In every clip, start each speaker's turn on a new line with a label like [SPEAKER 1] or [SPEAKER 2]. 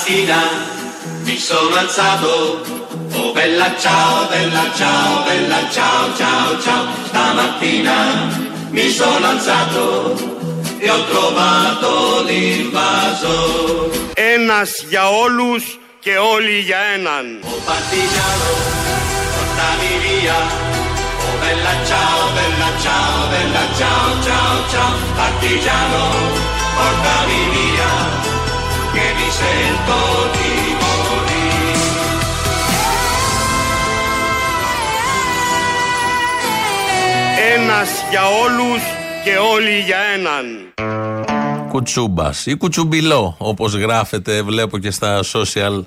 [SPEAKER 1] Stamattina mi sono alzato, oh bella ciao, bella ciao, bella ciao, ciao, ciao. Stamattina mi sono alzato e ho trovato l'invaso.
[SPEAKER 2] Ένας για όλους και όλοι για έναν.
[SPEAKER 1] Oh partigiano, portami via. Oh bella ciao, bella ciao, bella ciao, ciao, ciao. Partigiano, portami via,
[SPEAKER 2] Ένας για όλους και όλοι για έναν.
[SPEAKER 3] Κουτσούμπας ή κουτσουμπιλό, όπως γράφεται, βλέπω και στα social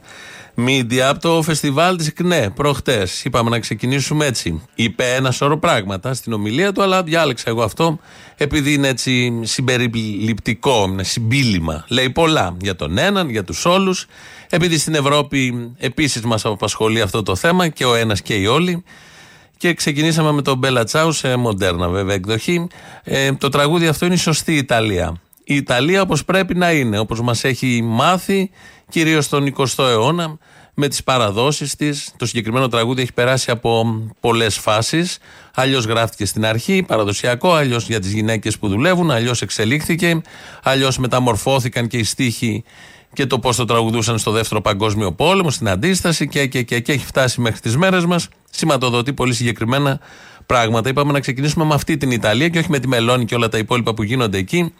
[SPEAKER 3] media από το φεστιβάλ της ΚΝΕ προχτές. Είπαμε να ξεκινήσουμε έτσι. Είπε ένα σώρο πράγματα στην ομιλία του, αλλά διάλεξα εγώ αυτό επειδή είναι έτσι συμπεριληπτικό, είναι συμπίλημα. Λέει πολλά για τον έναν, για τους όλους. Επειδή στην Ευρώπη επίσης μας απασχολεί αυτό το θέμα και ο ένας και οι όλοι. Και ξεκινήσαμε με τον Μπέλα Τσάου σε μοντέρνα βέβαια εκδοχή. Ε, το τραγούδι αυτό είναι η σωστή Ιταλία. Η Ιταλία όπως πρέπει να είναι, όπως μας έχει μάθει κυρίως στον 20ο αιώνα με τις παραδόσεις της. Το συγκεκριμένο τραγούδι έχει περάσει από πολλές φάσεις. Αλλιώς γράφτηκε στην αρχή, παραδοσιακό, αλλιώς για τις γυναίκες που δουλεύουν, αλλιώς εξελίχθηκε, αλλιώς μεταμορφώθηκαν και οι στίχοι και το πώς το τραγουδούσαν στο δεύτερο Παγκόσμιο Πόλεμο, στην αντίσταση και, και, και, και έχει φτάσει μέχρι τις μέρες μας. Σηματοδοτεί πολύ συγκεκριμένα πράγματα. Είπαμε να ξεκινήσουμε με αυτή την Ιταλία και όχι με τη Μελώνη και όλα τα υπόλοιπα που γίνονται εκεί.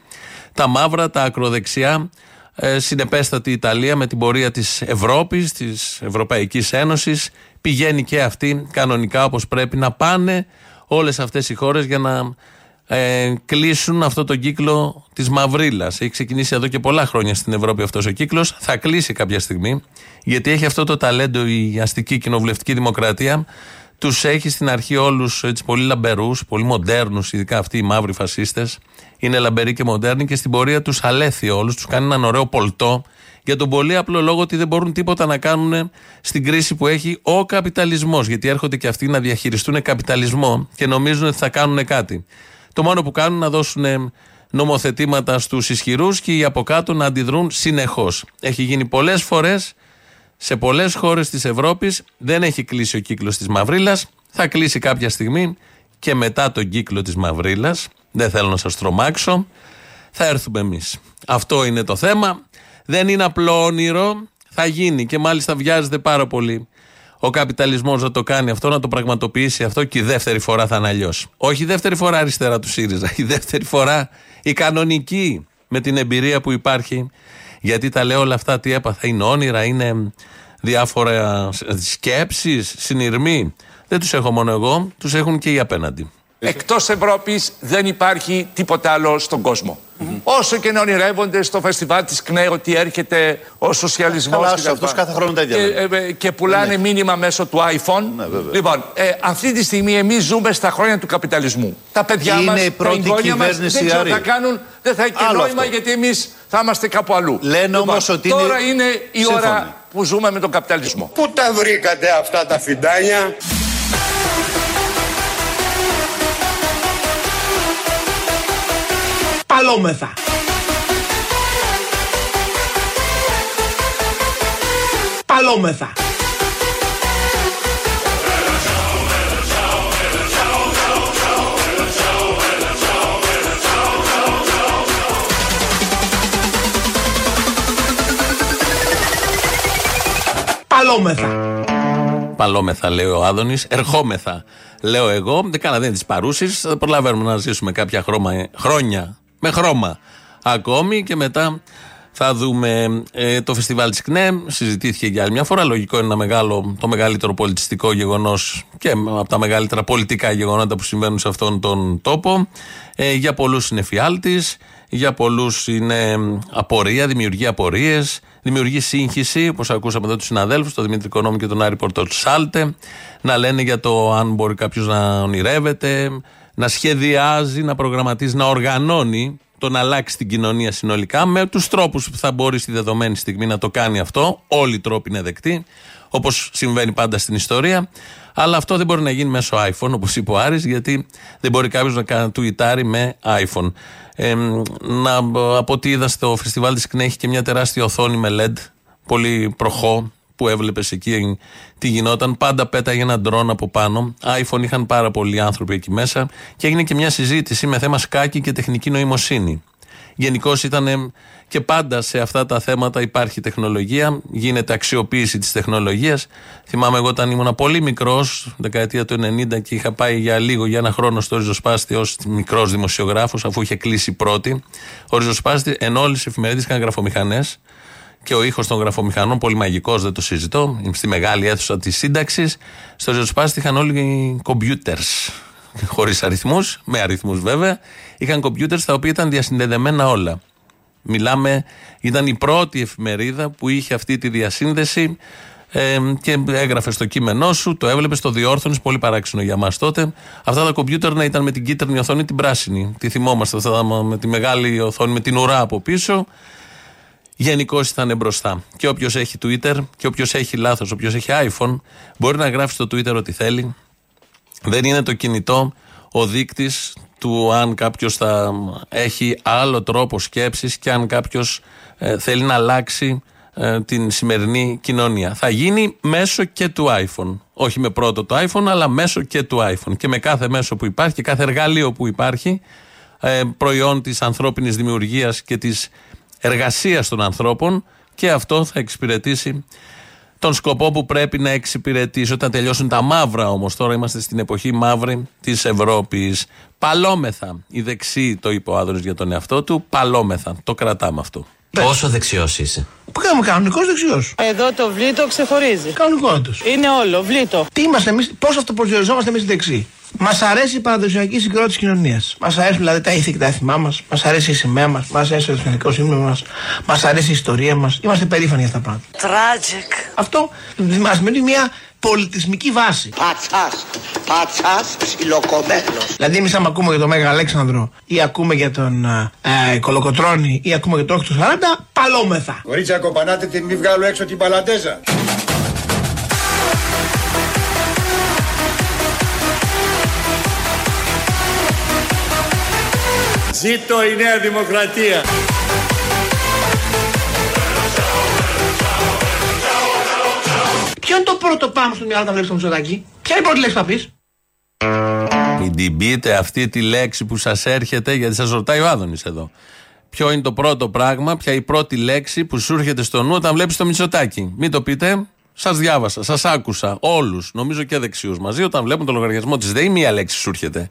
[SPEAKER 3] Τα μαύρα, τα ακροδεξιά, ε, συνεπέστατη Ιταλία με την πορεία της Ευρώπης, της Ευρωπαϊκής Ένωσης. Πηγαίνει και αυτή κανονικά όπως πρέπει να πάνε όλες αυτές οι χώρες για να ε, κλείσουν αυτό το κύκλο της μαυρίλας. Έχει ξεκινήσει εδώ και πολλά χρόνια στην Ευρώπη αυτός ο κύκλος. Θα κλείσει κάποια στιγμή, γιατί έχει αυτό το ταλέντο η αστική κοινοβουλευτική δημοκρατία. Τους έχει στην αρχή όλους πολύ λαμπερούς, πολύ μοντέρνους, ειδικά αυτοί οι μαύροι φασίστες. Είναι λαμπεροί και μοντέρνοι και στην πορεία τους αλέθει όλους. Τους κάνει έναν ωραίο πολτό για τον πολύ απλό λόγο ότι δεν μπορούν τίποτα να κάνουν στην κρίση που έχει ο καπιταλισμός. Γιατί έρχονται και αυτοί να διαχειριστούν καπιταλισμό και νομίζουν ότι θα κάνουν κάτι. Το μόνο που κάνουν να δώσουν νομοθετήματα στους ισχυρούς και οι από κάτω να αντιδρούν συνεχώς. Έχει γίνει πολλές φορές σε πολλές χώρες της Ευρώπης. Δεν έχει κλείσει ο κύκλος της Μαυρίλας. Θα κλείσει κάποια στιγμή και μετά τον κύκλο της Μαυρίλας. Δεν θέλω να σας τρομάξω. Θα έρθουμε εμείς. Αυτό είναι το θέμα. Δεν είναι απλό όνειρο. Θα γίνει και μάλιστα βιάζεται πάρα πολύ ο καπιταλισμός να το κάνει αυτό, να το πραγματοποιήσει αυτό και η δεύτερη φορά θα είναι αλλιώς. Όχι η δεύτερη φορά αριστερά του ΣΥΡΙΖΑ, η δεύτερη φορά η κανονική με την εμπειρία που υπάρχει. Γιατί τα λέω όλα αυτά, τι έπαθα, είναι όνειρα, είναι διάφορα σκέψεις, συνειρμοί. Δεν τους έχω μόνο εγώ, τους έχουν και οι απέναντι.
[SPEAKER 4] Εκτός Ευρώπης δεν υπάρχει τίποτα άλλο στον κόσμο. Όσο και να ονειρεύονται στο φεστιβάλ της ΚΝΕ ότι έρχεται ο σοσιαλισμός.
[SPEAKER 5] Καλά, σε αυτούς κάθε χρόνο τα ίδια
[SPEAKER 4] και,
[SPEAKER 5] λένε.
[SPEAKER 4] ε, και πουλάνε
[SPEAKER 5] Ναι.
[SPEAKER 4] μήνυμα μέσω του iPhone.
[SPEAKER 5] Ναι, βέβαια.
[SPEAKER 4] λοιπόν, ε, αυτή τη στιγμή εμείς ζούμε στα χρόνια του καπιταλισμού. Τα παιδιά
[SPEAKER 5] Είναι
[SPEAKER 4] μας,
[SPEAKER 5] η
[SPEAKER 4] τα
[SPEAKER 5] πρώτη
[SPEAKER 4] εγγόνια μας
[SPEAKER 5] κυβέρνηση
[SPEAKER 4] δεν ξέρω τι θα
[SPEAKER 5] Άρη.
[SPEAKER 4] κάνουν, δεν θα έχει και
[SPEAKER 5] Άλλο
[SPEAKER 4] νόημα
[SPEAKER 5] αυτό.
[SPEAKER 4] γιατί εμείς θα είμαστε κάπου αλλού. Λοιπόν,
[SPEAKER 5] Λένε όμως ότι είναι-
[SPEAKER 4] Τώρα είναι η
[SPEAKER 5] Σύμφωνοι.
[SPEAKER 4] ώρα που ζούμε με τον καπιταλισμό.
[SPEAKER 2] Πού τα βρήκατε αυτά τα φιντάνια;
[SPEAKER 6] Παλόμεθα. Παλόμεθα. Παλόμεθα.
[SPEAKER 3] Παλόμεθα, λέει ο Άδωνης. Ερχόμεθα, λέω εγώ. Δεν κάνα δεν τι παρούσει. Θα προλαβαίνουμε να ζήσουμε κάποια χρώμα, χρόνια με χρώμα ακόμη και μετά θα δούμε ε, το φεστιβάλ της ΚΝΕ. Συζητήθηκε για άλλη μια φορά. Λογικό είναι ένα μεγάλο, το μεγαλύτερο πολιτιστικό γεγονός και από τα μεγαλύτερα πολιτικά γεγονότα που συμβαίνουν σε αυτόν τον τόπο. Ε, για πολλούς είναι φιάλτης, για πολλούς είναι απορία, δημιουργεί απορίες, δημιουργεί σύγχυση, όπως ακούσαμε εδώ τους συναδέλφους, τον Δημήτρη Κονόμη και τον Άρη Πορτοτσάλτε, να λένε για το αν μπορεί κάποιος να ονειρεύεται, να σχεδιάζει, να προγραμματίζει, να οργανώνει το να αλλάξει την κοινωνία συνολικά με τους τρόπους που θα μπορεί στη δεδομένη στιγμή να το κάνει αυτό. Όλοι οι τρόποι είναι δεκτοί, όπως συμβαίνει πάντα στην ιστορία. Αλλά αυτό δεν μπορεί να γίνει μέσω iPhone, όπως είπε ο Άρης, γιατί δεν μπορεί κάποιος να κάνει τουιτάρει με iPhone. Ε, να, από ό,τι είδα στο φεστιβάλ της ΚΝΕ έχει και μια τεράστια οθόνη με LED πολύ προχώ που έβλεπες εκεί τι γινόταν. Πάντα πέταγε ένα ντρόν από πάνω. iPhone είχαν πάρα πολλοί άνθρωποι εκεί μέσα και έγινε και μια συζήτηση με θέμα σκάκι και τεχνική νοημοσύνη. Γενικώς ήταν και πάντα σε αυτά τα θέματα υπάρχει τεχνολογία, γίνεται αξιοποίηση της τεχνολογίας. Θυμάμαι εγώ όταν ήμουν πολύ μικρός, δεκαετία του 90 και είχα πάει για λίγο, για ένα χρόνο στο ριζοσπάστη ως μικρός δημοσιογράφος, αφού είχε κλείσει πρώτη. Ο ριζοσπάστη, ενώ όλε οι εφημερίδε είχαν γραφομηχανές και ο ήχος των γραφομηχανών, πολύ μαγικός, δεν το συζητώ, στη μεγάλη αίθουσα της σύνταξης. Στο ριζοσπάστη είχαν όλοι οι computers χωρίς αριθμούς, με αριθμούς βέβαια. Είχαν κομπιούτερς τα οποία ήταν διασυνδεδεμένα όλα. Μιλάμε, ήταν η πρώτη εφημερίδα που είχε αυτή τη διασύνδεση ε, και έγραφε στο κείμενό σου, το έβλεπες, το διόρθωνες, πολύ παράξενο για μας τότε. Αυτά τα κομπιούτερ να ήταν με την κίτρινη οθόνη την πράσινη. Τι θυμόμαστε, αυτά με τη μεγάλη οθόνη με την ουρά από πίσω. Γενικώς ήταν μπροστά. Και όποιος έχει Twitter και όποιος έχει λάθος, όποιος έχει iPhone, μπορεί να γράφει στο Twitter ό,τι θέλει. Δεν είναι το κινητό ο δείκτης του αν κάποιος θα έχει άλλο τρόπο σκέψης και αν κάποιος θέλει να αλλάξει ε, την σημερινή κοινωνία. Θα γίνει μέσω και του iPhone. Όχι με πρώτο το iPhone, αλλά μέσω και του iPhone. Και με κάθε μέσο που υπάρχει και κάθε εργαλείο που υπάρχει, ε, προϊόν της ανθρώπινης δημιουργίας και της εργασίας των ανθρώπων και αυτό θα εξυπηρετήσει τον σκοπό που πρέπει να εξυπηρετήσει όταν τελειώσουν τα μαύρα όμως. Τώρα είμαστε στην εποχή μαύρη της Ευρώπης. Παλόμεθα. Η δεξί το είπε ο Άδωνης για τον εαυτό του. Παλόμεθα. Το κρατάμε αυτό.
[SPEAKER 7] Πόσο δεξιός είσαι;
[SPEAKER 6] Που κάνουμε κανονικός δεξιός.
[SPEAKER 8] Εδώ το βλήτο ξεχωρίζει.
[SPEAKER 6] Κανονικότατο.
[SPEAKER 8] Είναι όλο, βλήτο.
[SPEAKER 6] Τι είμαστε εμείς, πώς αυτοπροσδιοριζόμαστε εμείς οι δεξιοί; Μας αρέσει η παραδοσιακή συγκρότηση κοινωνίας. Μας αρέσουν δηλαδή τα ήθη και τα έθιμά μας. Μας αρέσει η σημαία μας. Μας αρέσει το εθνικό σύμβολο μας. Μας αρέσει η ιστορία μας. Είμαστε περήφανοι για αυτά τα πράγματα.
[SPEAKER 8] Τράτζικ.
[SPEAKER 6] Αυτό μας δημιουργεί μια πολιτισμική βάση.
[SPEAKER 9] Πατσάς, πατσάς ψιλοκομμένος.
[SPEAKER 6] Δηλαδή, εμείς άμα ακούμε για τον Μέγα Αλέξανδρο ή ακούμε για τον ε, Κολοκοτρώνη ή ακούμε για τον Όχθο 40, παλόμεθα.
[SPEAKER 10] Κορίτσια κομπανάτε την μη βγάλω έξω την παλαντέζα. Ζήτω η Νέα Δημοκρατία.
[SPEAKER 6] Ποιο είναι το πρώτο πάμε στο μυαλό όταν βλέπεις το Μητσοτάκι, Ποια είναι η πρώτη λέξη που θα πεις;
[SPEAKER 3] Μην την πείτε αυτή τη λέξη που σας έρχεται, γιατί σας ρωτάει ο Άδωνης εδώ. Ποιο είναι το πρώτο πράγμα, ποια η πρώτη λέξη που σου έρχεται στο νου όταν βλέπεις το Μητσοτάκι. Μην το πείτε, σας διάβασα, σας άκουσα όλους, νομίζω και δεξιούς μαζί, όταν βλέπουν το λογαριασμό της ΔΕΗ, μία λέξη σου έρχεται.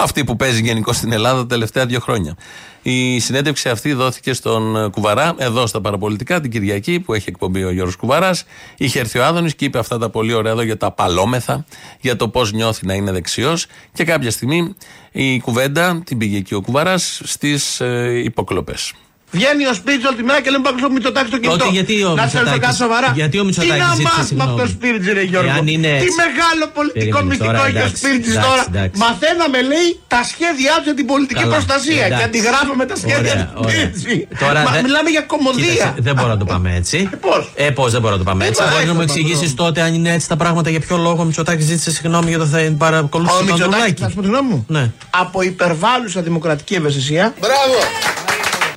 [SPEAKER 3] Αυτή που παίζει γενικώ στην Ελλάδα τα τελευταία δύο χρόνια. Η συνέντευξη αυτή δόθηκε στον ε, Κουβαρά, εδώ στα Παραπολιτικά, την Κυριακή, που έχει εκπομπή ο Γιώργος Κουβαράς. Είχε έρθει ο Άδωνης και είπε αυτά τα πολύ ωραία εδώ για τα παλόμεθα, για το πώς νιώθει να είναι δεξιός. Και κάποια στιγμή η κουβέντα την πήγε εκεί ο Κουβαράς στις ε, υποκλοπές.
[SPEAKER 6] Βγαίνει ο Σπίριτζ όλη τη μέρα και λέμε πάμε στο Μητσοτάκι στο κινητό.
[SPEAKER 7] Τότε γιατί ο
[SPEAKER 6] να σε ρωτήσω κάτι
[SPEAKER 7] Μητσοτάκης-
[SPEAKER 6] σοβαρά.
[SPEAKER 7] γιατί ο Μητσοτάκης
[SPEAKER 6] Τι να
[SPEAKER 7] ζήτησε
[SPEAKER 6] μάθουμε από
[SPEAKER 7] συγγνώμη.
[SPEAKER 6] το Σπίριτζ, ρε Γιώργο;
[SPEAKER 7] Εάν είναι
[SPEAKER 6] Τι
[SPEAKER 7] έτσι.
[SPEAKER 6] μεγάλο πολιτικό
[SPEAKER 7] Περίμενε
[SPEAKER 6] μυστικό
[SPEAKER 7] τώρα,
[SPEAKER 6] έχει ο
[SPEAKER 7] εντάξει,
[SPEAKER 6] Σπίριτζ
[SPEAKER 7] εντάξει,
[SPEAKER 6] τώρα.
[SPEAKER 7] εντάξει.
[SPEAKER 6] Μαθαίναμε, λέει, τα σχέδιά του για την πολιτική
[SPEAKER 7] Καλά,
[SPEAKER 6] προστασία.
[SPEAKER 7] εντάξει.
[SPEAKER 6] Και αντιγράφουμε τα σχέδια
[SPEAKER 7] Ωραία,
[SPEAKER 6] του
[SPEAKER 7] ωραία.
[SPEAKER 6] Σπίριτζ.
[SPEAKER 7] Τώρα
[SPEAKER 6] Μα
[SPEAKER 7] δεν-
[SPEAKER 6] Μιλάμε για κομμωδία.
[SPEAKER 7] Κοίταξε, δεν μπορώ να το πάμε έτσι.
[SPEAKER 6] πώς;
[SPEAKER 7] Ε, πώς δεν μπορώ να το πάμε
[SPEAKER 6] Ε,
[SPEAKER 7] έτσι.
[SPEAKER 6] μα,
[SPEAKER 7] Μπορεί να
[SPEAKER 6] έτσι
[SPEAKER 7] μου
[SPEAKER 6] το πάμε,
[SPEAKER 7] εξηγήσεις
[SPEAKER 6] μπράβο.
[SPEAKER 7] τότε αν είναι έτσι τα πράγματα για ποιο λόγο ο Μητσοτάκης ζήτησε συγγνώμη για το θα
[SPEAKER 6] Ο
[SPEAKER 7] παρακολούθησε τον
[SPEAKER 6] Μητσοτάκης,
[SPEAKER 7] Ανδρουλάκη.
[SPEAKER 6] να σου πω τη γνώμη μου.
[SPEAKER 7] Ναι.
[SPEAKER 6] Από υπερβάλλουσα δημοκρατική ευαισθησία,
[SPEAKER 10] Μπράβο.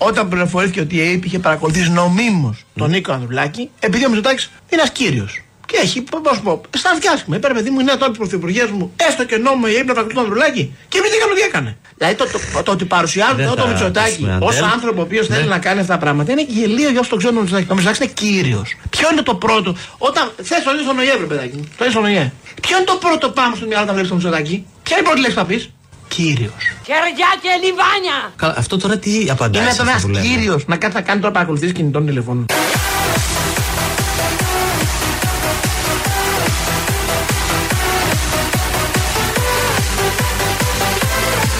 [SPEAKER 6] Όταν πληροφορήθηκε ότι η ΑΕΠ είχε παρακολουθήσει νομίμως τον Νίκο Ανδρουλάκη, επειδή ο Μητσοτάκης είναι ένα κύριο. Και έχει, πώς σου πω, στα αυτιά μου. Είπε, ρε παιδί μου, είναι τώρα τη πρωθυπουργία μου, έστω και νόμο η ΑΕΠ να παρακολουθεί τον Ανδρουλάκη. Και επειδή έκανε ό,τι έκανε. Δηλαδή το, το, το, ότι παρουσιάζουν
[SPEAKER 7] Δεν
[SPEAKER 6] εδώ τον
[SPEAKER 7] θα
[SPEAKER 6] Μητσοτάκη
[SPEAKER 7] πούμε,
[SPEAKER 6] ως
[SPEAKER 7] Αντέλ.
[SPEAKER 6] άνθρωπο ο οποίος θέλει
[SPEAKER 7] Ναι.
[SPEAKER 6] να κάνει αυτά τα πράγματα είναι γελίο για όσους το ξέρουν τον Μητσοτάκη. Ο Μητσοτάκης είναι κύριος. Ποιο είναι το πρώτο, όταν θες το δει στον ΟΗΕ, βρε παιδάκι μου, το δει στον ΟΗΕ. Ποιο είναι το πρώτο πάμε στο μυαλό όταν βλέπεις τον Μητσοτάκη, ποια είναι η πρώτη λέξη που θα πεις; Κύριος.
[SPEAKER 8] Χεριά και λιβάνια.
[SPEAKER 7] Καλά, αυτό τώρα τι απαντάει.
[SPEAKER 6] Είναι
[SPEAKER 7] σε
[SPEAKER 6] το
[SPEAKER 7] αυτό που
[SPEAKER 6] ένα
[SPEAKER 7] λέμε;
[SPEAKER 6] κύριος να κάθεται να κάνει τώρα παρακολουθήσεις κινητών τηλεφώνων.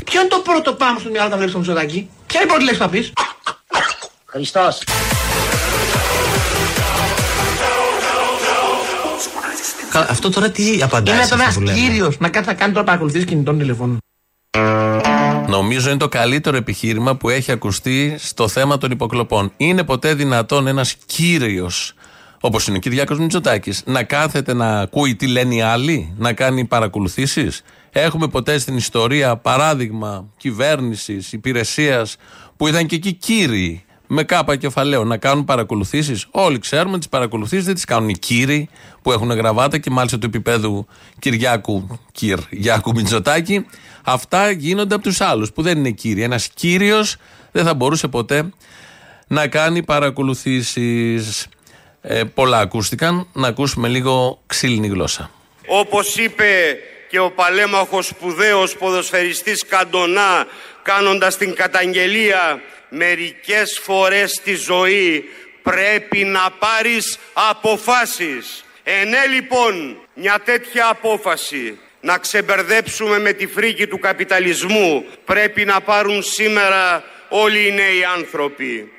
[SPEAKER 6] Ποιο είναι το πρώτο πάμε στο μυαλό όταν βλέπεις το Μητσοτάκι, Ποια είναι η πρώτη λέξη που θα πεις;
[SPEAKER 9] Χριστός.
[SPEAKER 7] Καλά, αυτό τώρα τι απαντάει.
[SPEAKER 6] Είναι
[SPEAKER 7] σε
[SPEAKER 6] το
[SPEAKER 7] αυτό
[SPEAKER 6] ένα
[SPEAKER 7] που λέμε;
[SPEAKER 6] κύριος να κάθεται να κάνει τώρα παρακολουθήσεις κινητών τηλεφώνων.
[SPEAKER 3] Νομίζω είναι το καλύτερο επιχείρημα που έχει ακουστεί στο θέμα των υποκλοπών. Είναι ποτέ δυνατόν ένας κύριος, όπως είναι ο Κυριάκος Μητσοτάκης, να κάθεται να ακούει τι λένε οι άλλοι, να κάνει παρακολουθήσεις; Έχουμε ποτέ στην ιστορία παράδειγμα κυβέρνησης, υπηρεσίας που ήταν και εκεί κύριοι με κάπα κεφαλαίο να κάνουν παρακολουθήσεις. Όλοι ξέρουμε τις παρακολουθήσεις δεν τις κάνουν οι κύριοι που έχουν γραβάτα και μάλιστα του επίπεδου Κυριάκου, Κυριάκου Μητσοτάκη. Αυτά γίνονται από τους άλλους που δεν είναι κύριοι. Ένας κύριος δεν θα μπορούσε ποτέ να κάνει παρακολουθήσεις. Ε, πολλά ακούστηκαν. Να ακούσουμε λίγο ξύλινη γλώσσα.
[SPEAKER 2] Όπως είπε και ο παλέμαχος σπουδαίος ποδοσφαιριστής Καντονά κάνοντας την καταγγελία μερικές φορές στη ζωή πρέπει να πάρεις αποφάσεις. Ενέ λοιπόν μια τέτοια απόφαση να ξεμπερδέψουμε με τη φρίκη του καπιταλισμού πρέπει να πάρουν σήμερα όλοι οι νέοι άνθρωποι.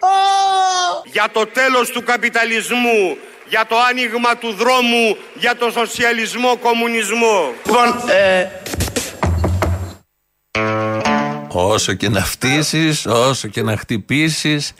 [SPEAKER 2] Για το τέλος του καπιταλισμού, για το άνοιγμα του δρόμου, για το σοσιαλισμό, κομμουνισμό.
[SPEAKER 6] Λοιπόν, ε,
[SPEAKER 3] Όσο και να φτύσεις, όσο και να χτυπήσεις,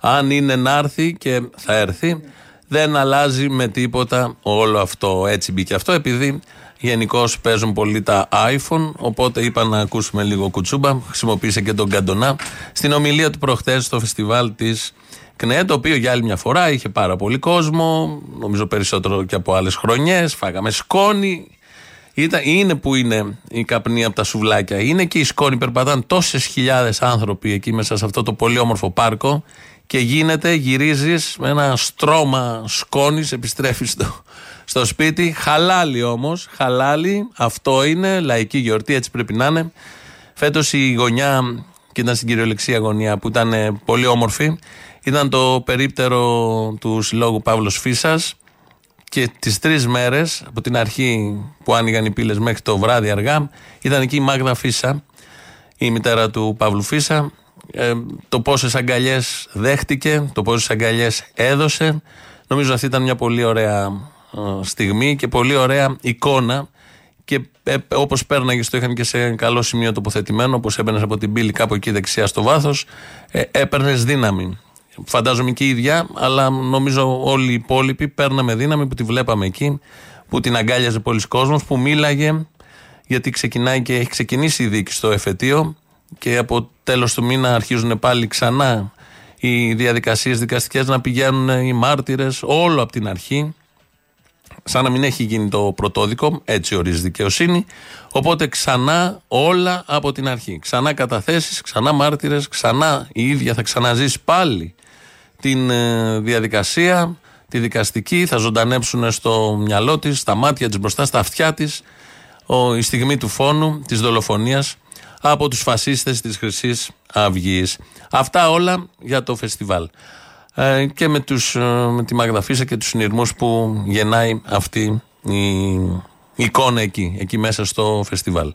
[SPEAKER 3] αν είναι να έρθει και θα έρθει, δεν αλλάζει με τίποτα όλο αυτό. Έτσι μπήκε αυτό, επειδή γενικώ παίζουν πολύ τα iPhone. Οπότε είπα να ακούσουμε λίγο κουτσούμπα. Χρησιμοποίησε και τον Καντονά στην ομιλία του προχθέ στο φεστιβάλ της ΚΝΕ, το οποίο για άλλη μια φορά είχε πάρα πολύ κόσμο, νομίζω περισσότερο και από άλλες χρονιές. Φάγαμε σκόνη, ήταν, είναι που είναι η καπνή από τα σουβλάκια. Είναι και οι σκόνη. Περπατάνε τόσες χιλιάδες άνθρωποι εκεί μέσα σε αυτό το πολύ όμορφο πάρκο και γίνεται, γυρίζεις με ένα στρώμα σκόνης, επιστρέφεις στο, στο σπίτι. Χαλάλι όμως, χαλάλι. Αυτό είναι λαϊκή γιορτή, έτσι πρέπει να είναι. Φέτος η γωνιά, και ήταν στην κυριολεξία γωνιά που ήταν ε, πολύ όμορφη, ήταν το περίπτερο του συλλόγου Παύλος Φίσας και τις τρεις μέρες, από την αρχή που άνοιγαν οι πύλες μέχρι το βράδυ αργά, ήταν εκεί η Μάγδα Φίσα, η μητέρα του Παύλου Φίσα. Ε, το πόσες αγκαλιές δέχτηκε, το πόσες αγκαλιές έδωσε. Νομίζω αυτή ήταν μια πολύ ωραία ε, στιγμή και πολύ ωραία εικόνα. Και ε, όπως πέρναγε, το είχαν και σε καλό σημείο τοποθετημένο, όπως έμπαινες από την πύλη κάπου εκεί δεξιά στο βάθος, ε, έπαιρνες δύναμη. Φαντάζομαι και η ίδια, αλλά νομίζω όλοι οι υπόλοιποι παίρναμε δύναμη που τη βλέπαμε εκεί, που την αγκάλιαζε πολλοί κόσμος, που μίλαγε, γιατί ξεκινάει και έχει ξεκινήσει η δίκη στο εφετείο και από τέλος του μήνα αρχίζουν πάλι ξανά οι διαδικασίες δικαστικές να πηγαίνουν οι μάρτυρες, όλο από την αρχή, σαν να μην έχει γίνει το πρωτόδικο, έτσι ορίζει δικαιοσύνη. Οπότε ξανά όλα από την αρχή. Ξανά καταθέσεις, ξανά μάρτυρες, ξανά η ίδια θα ξαναζήσει πάλι την ε, διαδικασία, τη δικαστική, θα ζωντανέψουν στο μυαλό της, στα μάτια της, μπροστά στα αυτιά της, η στιγμή του φόνου, της δολοφονίας από τους φασίστες της Χρυσής Αυγής. Αυτά όλα για το φεστιβάλ. Ε, και με, τους, ε, με τη Μαγδαφίσα και τους συνειρμούς που γεννάει αυτή η εικόνα εκεί, εκεί μέσα στο φεστιβάλ.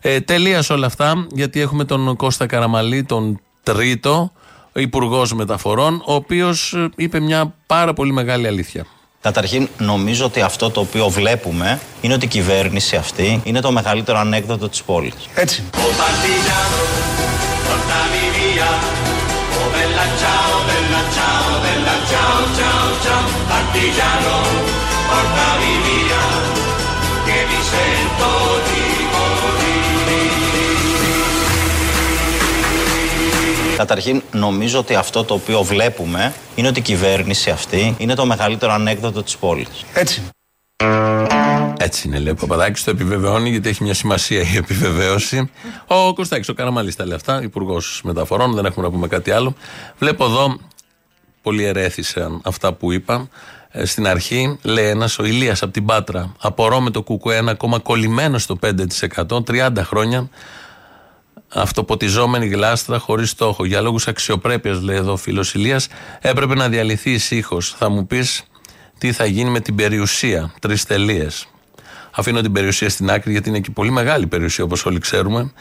[SPEAKER 3] Ε, τελεία όλα αυτά, γιατί έχουμε τον Κώστα Καραμαλή, τον τρίτο, Υπουργός Μεταφορών, ο οποίος είπε μια πάρα πολύ μεγάλη αλήθεια.
[SPEAKER 11] Καταρχήν, νομίζω ότι αυτό το οποίο βλέπουμε είναι ότι η κυβέρνηση αυτή είναι το μεγαλύτερο ανέκδοτο της πόλης.
[SPEAKER 6] έτσι.
[SPEAKER 11] Καταρχήν, νομίζω ότι αυτό το οποίο βλέπουμε είναι ότι η κυβέρνηση αυτή είναι το μεγαλύτερο ανέκδοτο της πόλης.
[SPEAKER 6] Έτσι.
[SPEAKER 3] Έτσι είναι, λέει ο Παπαδάκης, το επιβεβαιώνει γιατί έχει μια σημασία η επιβεβαίωση. Ο Κωστάκης, ο Καραμαλή τα λέει αυτά, υπουργός μεταφορών, δεν έχουμε να πούμε κάτι άλλο. Βλέπω εδώ, πολύ ερέθησαν αυτά που είπα. Ε, στην αρχή λέει ένας ο Ηλίας από την Πάτρα. Απορώ με το Κουκουέ ένα ακόμα κολλημένο στο 5%, 30 χρόνια. Αυτοποτιζόμενη γλάστρα χωρίς στόχο. Για λόγους αξιοπρέπειας, λέει εδώ ο φίλος Ηλίας, έπρεπε να διαλυθεί ησύχω. Θα μου πεις τι θα γίνει με την περιουσία. Τρεις τελείες. Αφήνω την περιουσία στην άκρη γιατί είναι και πολύ μεγάλη περιουσία όπως όλοι ξέρουμε.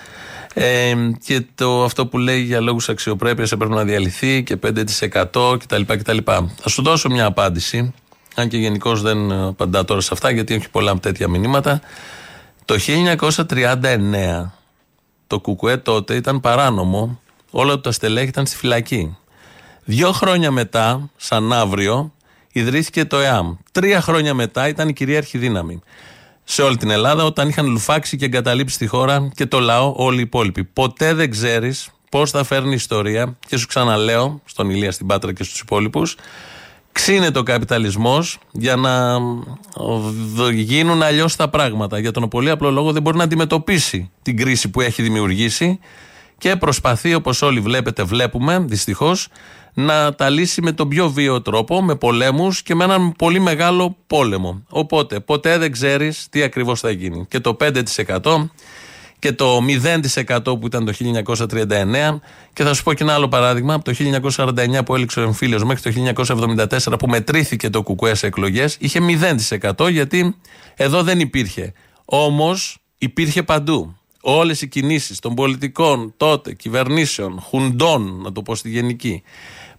[SPEAKER 3] Ε, και το, αυτό που λέει για λόγους αξιοπρέπειας έπρεπε να διαλυθεί και 5% κτλ. κτλ. Θα σου δώσω μια απάντηση. Αν και γενικώς δεν απαντά τώρα σε αυτά γιατί έχει πολλά τέτοια μηνύματα. Το 1939 το κουκουέ τότε ήταν παράνομο. Όλα τα στελέχη ήταν στη φυλακή. Δύο χρόνια μετά, σαν αύριο, ιδρύθηκε το ΕΑΜ. Τρία χρόνια μετά ήταν η κυρίαρχη δύναμη. Σε όλη την Ελλάδα, όταν είχαν λουφάξει και εγκαταλείψει τη χώρα και το λαό, όλοι οι υπόλοιποι. Ποτέ δεν ξέρεις πώς θα φέρνει ιστορία. Και σου ξαναλέω, στον Ηλία, στην Πάτρα και στους υπόλοιπους, ξύνεται ο καπιταλισμός για να δ- γίνουν αλλιώς τα πράγματα. Για τον πολύ απλό λόγο δεν μπορεί να αντιμετωπίσει την κρίση που έχει δημιουργήσει και προσπαθεί, όπως όλοι βλέπετε, βλέπουμε δυστυχώς, να τα λύσει με τον πιο βίαιο τρόπο, με πολέμους και με έναν πολύ μεγάλο πόλεμο. Οπότε, ποτέ δεν ξέρεις τι ακριβώς θα γίνει. Και το 5% και το 0% που ήταν το 1939 και θα σου πω και ένα άλλο παράδειγμα. Από το 1949 που έληξε ο εμφύλιος μέχρι το 1974 που μετρήθηκε το κουκουές σε εκλογές είχε 0% γιατί εδώ δεν υπήρχε. Όμως υπήρχε παντού. Όλες οι κινήσεις των πολιτικών τότε κυβερνήσεων, χουντών να το πω στη γενική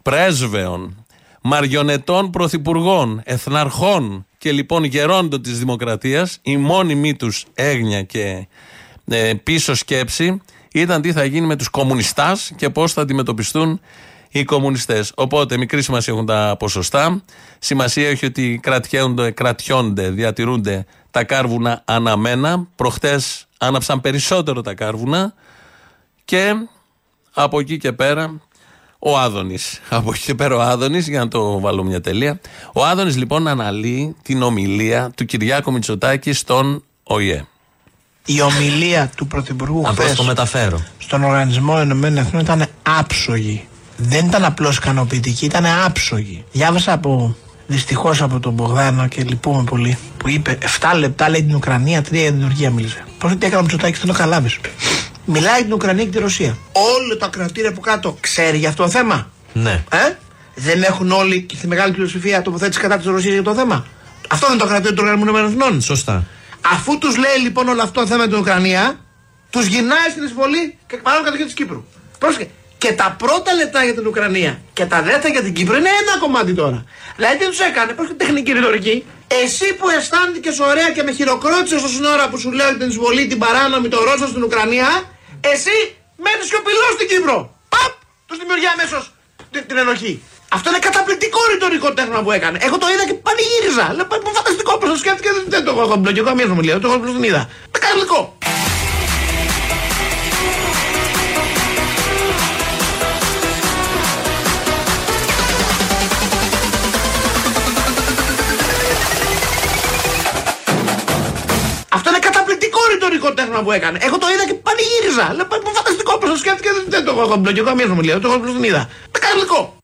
[SPEAKER 3] πρέσβεων μαριονετών πρωθυπουργών, εθναρχών και λοιπόν γερόντων της δημοκρατίας η μόνιμη τους έγνοια και ε, πίσω σκέψη ήταν τι θα γίνει με τους κομμουνιστάς και πώς θα αντιμετωπιστούν οι κομμουνιστές. Οπότε μικρή σημασία έχουν τα ποσοστά. Σημασία έχει ότι κρατιόνται, κρατιόνται, διατηρούνται τα κάρβουνα αναμένα. Προχτές άναψαν περισσότερο τα κάρβουνα και από εκεί και πέρα ο Άδωνης. Από εκεί και πέρα ο Άδωνης, για να το βάλω μια τελεία. Ο Άδωνης λοιπόν αναλύει την ομιλία του Κυριάκου Μητσοτάκη στον ΟΗΕ.
[SPEAKER 6] Η ομιλία του Πρωθυπουργού
[SPEAKER 7] Απλώς
[SPEAKER 6] χθες
[SPEAKER 7] το μεταφέρω.
[SPEAKER 6] στον Οργανισμό Ενωμένων Εθνών ήταν άψογη. Δεν ήταν απλώς ικανοποιητική, ήταν άψογη. Διάβασα από δυστυχώς από τον Μπογδάνο και λυπούμε πολύ που είπε 7 λεπτά λέει την Ουκρανία, 3 για την Τουρκία μίλησε. Πώς τι έκανε ο Μητσοτάκη, δεν το καλάβει. Μιλάει για την Ουκρανία και τη Ρωσία. Όλα τα κρατήρια που κάτω ξέρει για αυτό το θέμα.
[SPEAKER 7] Ναι.
[SPEAKER 6] Ε; Δεν έχουν όλοι και στη μεγάλη πλειοψηφία τοποθέτηση κατά της Ρωσίας για το θέμα. Αυτό δεν είναι το κρατήριο του Οργανισμού Ηνωμένων Εθνών.
[SPEAKER 7] Σωστά.
[SPEAKER 6] Αφού τους λέει λοιπόν όλο αυτό το θέμα με την Ουκρανία, τους γυρνάει στην εισβολή και παρόν κατοχή της Κύπρου. Πρόσεχε. Και τα πρώτα λεπτά για την Ουκρανία και τα δεύτερα για την Κύπρο είναι ένα κομμάτι τώρα. Δηλαδή τι τους έκανε, πρόσεχε τεχνική ρητορική. Εσύ που αισθάνθηκες ωραία και με χειροκρότησες όσον ώρα που σου λέω την εισβολή, την παράνομη, το Ρώσο στην Ουκρανία, εσύ μένεις σιωπηλός στην Κύπρο. Παπ! Τους δημιουργεί αμέσως την, την ενοχή. Αυτό είναι καταπληκτικό ρητορικό τέχνημα που έκανε. Εγώ το είδα και πανηγύριζα. Λέω «Πα- φανταστικό πώ το σκέφτηκε. Δεν, δεν το έχω μπλοκ. Εγώ αμέσω μου λέω. Το έχω απλώς την είδα. Καταπληκτικό. Αυτό είναι καταπληκτικό ρητορικό τέχνημα που έκανε. Εγώ το είδα και πανηγύριζα. Λέω «Πα- φανταστικό πώ το σκέφτηκε. Δεν, δεν το έχω μπλοκ. Εγώ αμέσω μου λέω. Το έχω απλώς την είδα. Καταπληκτικό.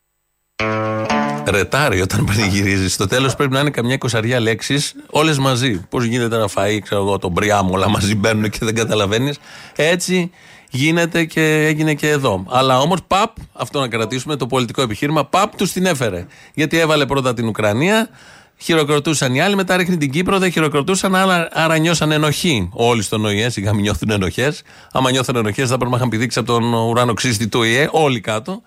[SPEAKER 3] Ρετάρει όταν πανηγυρίζεις. Στο τέλος πρέπει να είναι καμιά εικοσαριά λέξεις, όλες μαζί. Πώς γίνεται να φάει, ξέρω εγώ, τον μπριάμ, όλα μαζί μπαίνουν και δεν καταλαβαίνεις. Έτσι γίνεται και έγινε και εδώ. Αλλά όμως, παπ, αυτό να κρατήσουμε το πολιτικό επιχείρημα, παπ τους την έφερε. Γιατί έβαλε πρώτα την Ουκρανία, χειροκροτούσαν οι άλλοι, μετά ρίχνει την Κύπρο, δεν χειροκροτούσαν, άρα, άρα νιώσαν ενοχή. Όλοι στον ΟΗΕ, σιγά μην νιώθουν ενοχές. Άμα νιώθουν ενοχές, θα πρέπει να είχαν πηδήξει από τον ουράνο ξύστη του ΟΗΕ, όλοι κάτω.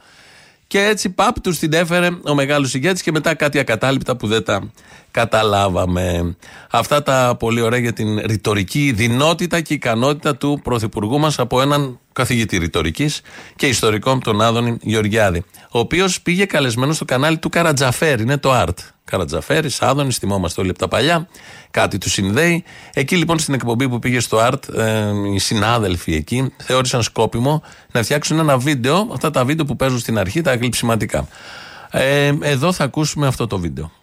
[SPEAKER 3] Και έτσι παπ τους την έφερε ο μεγάλος ηγέτης και μετά κάτι ακατάληπτα που δεν τα καταλάβαμε. Αυτά τα πολύ ωραία για την ρητορική δυνότητα και ικανότητα του Πρωθυπουργού μας από έναν καθηγητή ρητορικής και ιστορικών, τον Άδωνη Γεωργιάδη. Ο οποίος πήγε καλεσμένο στο κανάλι του Καρατζαφέρ, είναι το Art. Καρατζαφέρης, Άδωνης, θυμόμαστε όλοι από τα παλιά. Κάτι του συνδέει. Εκεί λοιπόν στην εκπομπή που πήγε στο Art, ε, οι συνάδελφοι εκεί θεώρησαν σκόπιμο να φτιάξουν ένα βίντεο, αυτά τα βίντεο που παίζουν στην αρχή, τα γλυψιματικά. Ε, εδώ θα ακούσουμε αυτό το βίντεο.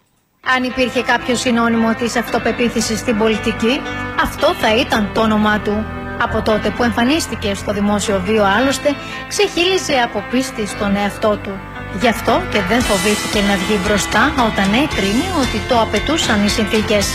[SPEAKER 12] Αν υπήρχε κάποιο συνώνυμο της αυτοπεποίθησης στην πολιτική, αυτό θα ήταν το όνομά του. Από τότε που εμφανίστηκε στο δημόσιο βίο άλλωστε, ξεχύλιζε από πίστη στον εαυτό του. Γι' αυτό και δεν φοβήθηκε να βγει μπροστά όταν έκρινε ότι το απαιτούσαν οι συνθήκες.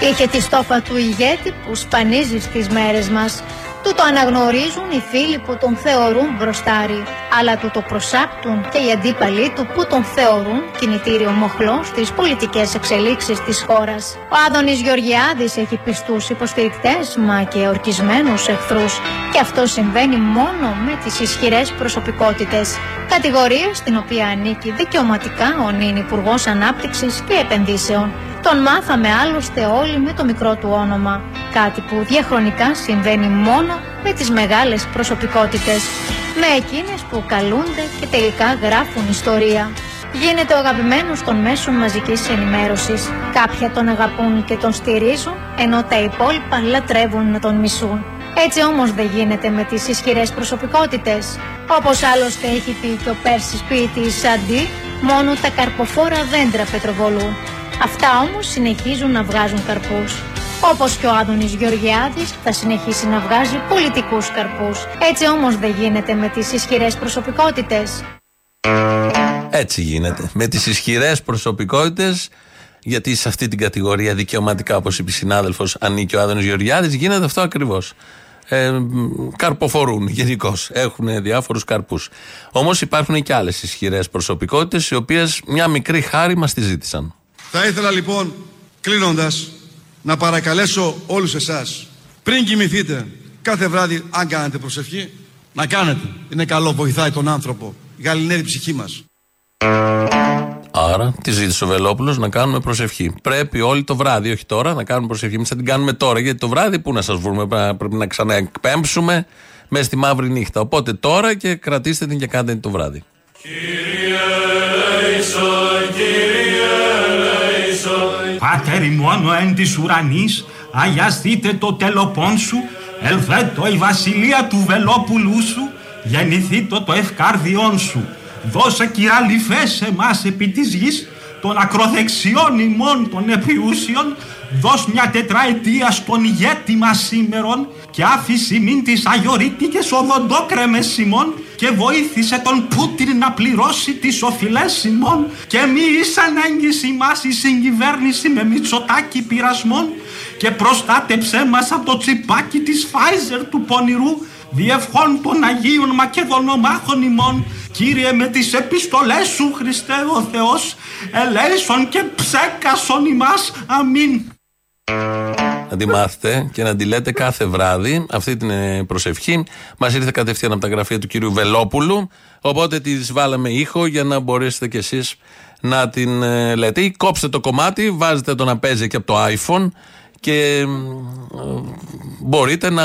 [SPEAKER 12] Είχε τη στόφα του ηγέτη που σπανίζει στις μέρες μας. Του το αναγνωρίζουν οι φίλοι που τον θεωρούν μπροστάρι, αλλά του το προσάπτουν και οι αντίπαλοι του που τον θεωρούν κινητήριο μοχλό στις πολιτικές εξελίξεις της χώρας. Ο Άδωνης Γεωργιάδης έχει πιστούς υποστηρικτές μα και ορκισμένους εχθρούς και αυτό συμβαίνει μόνο με τις ισχυρές προσωπικότητες. Κατηγορία στην οποία ανήκει δικαιωματικά ο νυν Υπουργός Ανάπτυξης και Επενδύσεων. Τον μάθαμε άλλωστε όλοι με το μικρό του όνομα. Κάτι που διαχρονικά συμβαίνει μόνο με τις μεγάλες προσωπικότητες. Με εκείνες που καλούνται και τελικά γράφουν ιστορία. Γίνεται ο αγαπημένος των μέσων μαζικής ενημέρωσης. Κάποια τον αγαπούν και τον στηρίζουν, ενώ τα υπόλοιπα λατρεύουν να τον μισούν. Έτσι όμως δεν γίνεται με τις ισχυρές προσωπικότητες. Όπως άλλωστε έχει πει και ο Πέρσης ποιητής Σαντί, μόνο τα καρποφόρα δέντρα Πετροβολού. Αυτά όμως συνεχίζουν να βγάζουν καρπούς. Όπως και ο Άδωνης Γεωργιάδης θα συνεχίσει να βγάζει πολιτικούς καρπούς. Έτσι όμως δεν γίνεται με τις ισχυρές προσωπικότητες.
[SPEAKER 3] Έτσι γίνεται. Με τις ισχυρές προσωπικότητες, γιατί σε αυτή την κατηγορία δικαιωματικά, όπως είπε η συνάδελφος, ανήκει ο Άδωνο Γεωργιάδης, γίνεται αυτό ακριβώς. Ε, καρποφορούν γενικώς. Έχουν διάφορους καρπούς. Όμως υπάρχουν και άλλες ισχυρές προσωπικότητες, οι οποίες μια μικρή χάρη μας τη ζήτησαν.
[SPEAKER 13] Θα ήθελα λοιπόν, κλείνοντας, να παρακαλέσω όλους εσάς, πριν κοιμηθείτε κάθε βράδυ, αν κάνετε προσευχή, να κάνετε. Είναι καλό, βοηθάει τον άνθρωπο. Γαλινεύει η ψυχή μας.
[SPEAKER 3] Άρα, τη ζήτησε ο Βελόπουλος να κάνουμε προσευχή. Πρέπει όλοι το βράδυ, όχι τώρα, να κάνουμε προσευχή. Εμείς θα την κάνουμε τώρα, γιατί το βράδυ πού να σας βρούμε, πρέπει να ξαναεκπέμψουμε μέσα στη μαύρη νύχτα. Οπότε τώρα και κρατήστε την και κάντε την το βράδυ.
[SPEAKER 14] Πάτερ μόνο εν της ουρανής, αγιαστείτε το τελοπών σου, ελθέτω η βασιλεία του Βελόπουλου σου, γεννηθήτω το ευκάρδιόν σου. Δώσε κυραλιφές εμάς επί της γης, των ακροδεξιών ημών των επιούσιων, δώσ' μια τετραετία στον ηγέτη μας σήμερον και άφηση μην τις αγιορείτικες οδοντόκρεμες ημών και βοήθησε τον Πούτιν να πληρώσει τις οφειλές ημών. Και μη εις ανάγκηση μας η συγκυβέρνηση με μυτσοτάκι πειρασμών και προστάτεψέ μας από το τσιπάκι της Φάιζερ του πονηρού διευχών των Αγίων Μακεδονομάχων ημών. Κύριε με τις επιστολές σου Χριστέ ο Θεός ελέησον και ψέκασον ημάς. Αμήν
[SPEAKER 3] να τη μάθετε και να τη λέτε κάθε βράδυ αυτή την ε, προσευχή. Μας ήρθε κατευθείαν από τα γραφεία του κυρίου Βελόπουλου. Οπότε τη βάλαμε ήχο για να μπορέσετε κι εσείς να την ε, λέτε. Ή κόψτε το κομμάτι, βάζετε το να παίζει και από το iPhone και μπορείτε να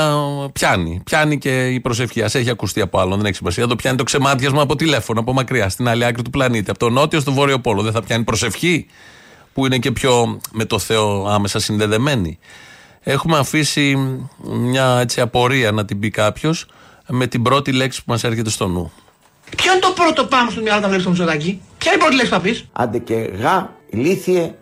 [SPEAKER 3] πιάνει. Πιάνει και η προσευχή. Α έχει ακουστεί από άλλον, δεν έχει σημασία. Το πιάνει το ξεμάτιασμα από τηλέφωνο, από μακριά, στην άλλη άκρη του πλανήτη. Από το νότιο στο βόρειο πόλο. Δεν θα πιάνει προσευχή, που είναι και πιο με το Θεό άμεσα συνδεδεμένη. Έχουμε αφήσει μια έτσι απορία να την πει κάποιος με την πρώτη λέξη που μας έρχεται στο νου.
[SPEAKER 6] Ποιο είναι το πρώτο πάμε στο μυαλό όταν βλέπεις το Μητσοτάκι, Ποια είναι η πρώτη λέξη που θα πεις;
[SPEAKER 9] Άντε και γα, ηλίθιε.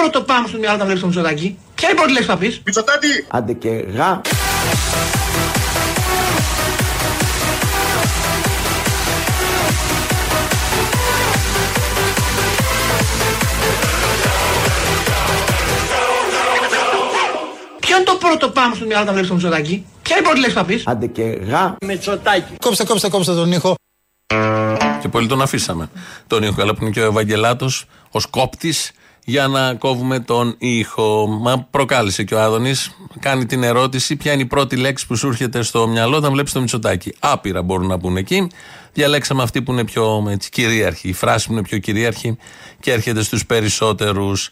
[SPEAKER 6] Πρώτο πάμε στο μυαλό όταν βλέπεις το Μητσοτάκι, Ποια είναι η πρώτη λέξη που θα πεις;
[SPEAKER 10] Μητσοτάτη.
[SPEAKER 9] Άντε και γα.
[SPEAKER 6] Ποιο είναι το πρώτο πάμε στο μυαλό όταν βλέπεις το Μητσοτάκι, Ποια είναι η πρώτη λέξη που θα πεις;
[SPEAKER 9] Άντε και γα.
[SPEAKER 8] Μητσοτάκι.
[SPEAKER 5] Κόψτε, κόψτε, κόψτε τον ήχο.
[SPEAKER 3] Και πολύ τον αφήσαμε. Τον ήχο, αλλά που είναι και ο Ευαγγελάτος, ω κόπτη, για να κόβουμε τον ήχο. Μα προκάλεσε και ο Άδωνης. Κάνει την ερώτηση, ποια είναι η πρώτη λέξη που σου έρχεται στο μυαλό όταν βλέπεις το Μητσοτάκι. Άπειρα μπορούν να πούνε εκεί. Διαλέξαμε αυτή που είναι πιο έτσι, κυρίαρχη. Η φράση που είναι πιο κυρίαρχη και έρχεται στους περισσότερους.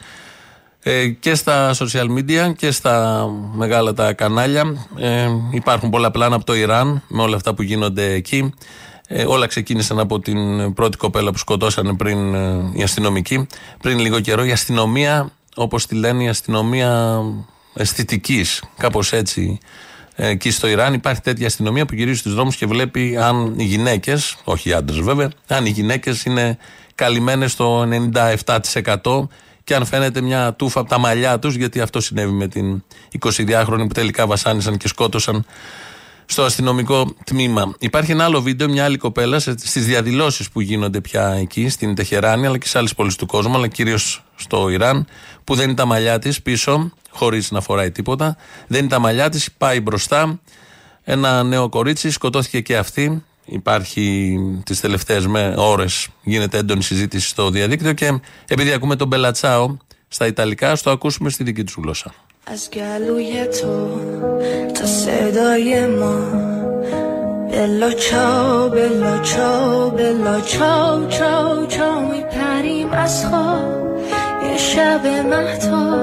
[SPEAKER 3] Ε, και στα social media και στα μεγάλα τα κανάλια ε, υπάρχουν πολλά πλάνα από το Ιράν με όλα αυτά που γίνονται εκεί. Ε, όλα ξεκίνησαν από την πρώτη κοπέλα που σκοτώσανε πριν ε, οι αστυνομικοί. Πριν λίγο καιρό η αστυνομία, όπως τη λένε η αστυνομία αισθητικής, κάπως έτσι ε, εκεί στο Ιράν υπάρχει τέτοια αστυνομία που γυρίζει στους δρόμους και βλέπει αν οι γυναίκες, όχι οι άντρες βέβαια, αν οι γυναίκες είναι καλυμμένες στο 97% και αν φαίνεται μια τούφα από τα μαλλιά τους γιατί αυτό συνέβη με την 22χρονη που τελικά βασάνισαν και σκότωσαν στο αστυνομικό τμήμα. Υπάρχει ένα άλλο βίντεο, μια άλλη κοπέλα στις διαδηλώσεις που γίνονται πια εκεί, στην Τεχεράνη, αλλά και σε άλλες πόλεις του κόσμου, αλλά κυρίως στο Ιράν, που δεν είναι τα μαλλιά της πίσω, χωρίς να φοράει τίποτα. Δεν είναι τα μαλλιά της, πάει μπροστά. Ένα νέο κορίτσι, σκοτώθηκε και αυτή. Υπάρχει τις τελευταίες ώρες, γίνεται έντονη συζήτηση στο διαδίκτυο και επειδή ακούμε τον Μπελατσάο στα Ιταλικά, στο ακούσουμε στη δική του γλώσσα.
[SPEAKER 15] از گلوی تو تا صدای ما. بلا چاو بلا چاو بلا چاو چاو چاو میپریم از خواب. یه شب مهتا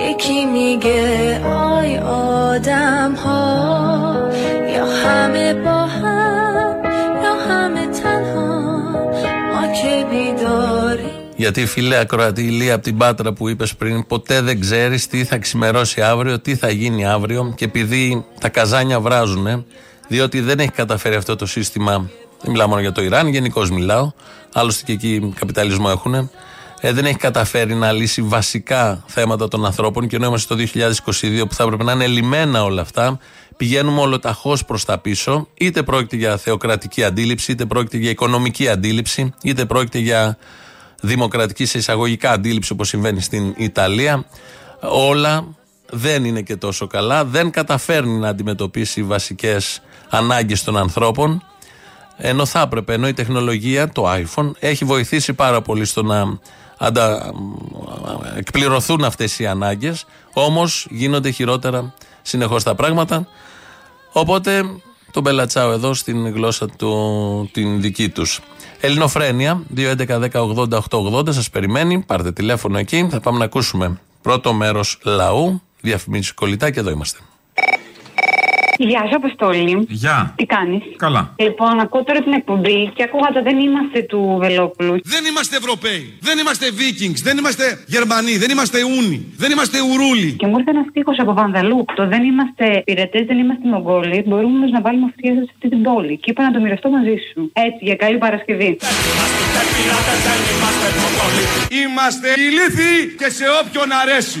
[SPEAKER 15] یکی میگه آی آدم ها یا همه با هم یا همه تنها.
[SPEAKER 3] ما که بیدار Γιατί φίλε Ακροατή Ηλία από την Πάτρα που είπες πριν, ποτέ δεν ξέρεις τι θα ξημερώσει αύριο, τι θα γίνει αύριο. Και επειδή τα καζάνια βράζουν, διότι δεν έχει καταφέρει αυτό το σύστημα, δεν μιλάω μόνο για το Ιράν, γενικώς μιλάω, άλλωστε και εκεί καπιταλισμό έχουν, ε, δεν έχει καταφέρει να λύσει βασικά θέματα των ανθρώπων και ενώ είμαστε το 2022 που θα έπρεπε να είναι λυμμένα όλα αυτά, πηγαίνουμε ολοταχώς προς τα πίσω. Είτε πρόκειται για θεοκρατική αντίληψη, είτε πρόκειται για οικονομική αντίληψη, είτε πρόκειται για δημοκρατική σε εισαγωγικά αντίληψη όπως συμβαίνει στην Ιταλία. Όλα δεν είναι και τόσο καλά. Δεν καταφέρνει να αντιμετωπίσει βασικές ανάγκες των ανθρώπων. Ενώ θα έπρεπε, ενώ η τεχνολογία, το iPhone, έχει βοηθήσει πάρα πολύ στο να αντα... εκπληρωθούν αυτές οι ανάγκες όμως γίνονται χειρότερα συνεχώς τα πράγματα οπότε τον πελατσάω εδώ στην γλώσσα του, την δική τους Ελληνοφρένια 2.11.10.80.880 σας περιμένει. Πάρτε τηλέφωνο εκεί. Θα πάμε να ακούσουμε πρώτο μέρος λαού. Διαφημίσεις κολλητά και εδώ είμαστε
[SPEAKER 16] Γεια σου, Αποστόλη.
[SPEAKER 17] Γεια.
[SPEAKER 16] Τι κάνεις;
[SPEAKER 17] Καλά.
[SPEAKER 16] Λοιπόν, ακούω τώρα την εκπομπή και ακούγα το δεν είμαστε του Βελόπουλου.
[SPEAKER 13] Δεν είμαστε Ευρωπαίοι. Δεν είμαστε Vikings. Δεν είμαστε Γερμανοί. Δεν είμαστε Ούνοι. Δεν είμαστε Ουρούλοι.
[SPEAKER 16] Και μου ήρθε ένας στίχος από Βανδαλού. Το δεν είμαστε πειρατέ, δεν είμαστε Μογγόλοι. Μπορούμε όμως να βάλουμε αυτιά σε αυτή την πόλη. Και είπα να το μοιραστώ μαζί σου. Έτσι, για καλή Παρασκευή.
[SPEAKER 13] Είμαστε ηλίθιοι και σε όποιον αρέσει.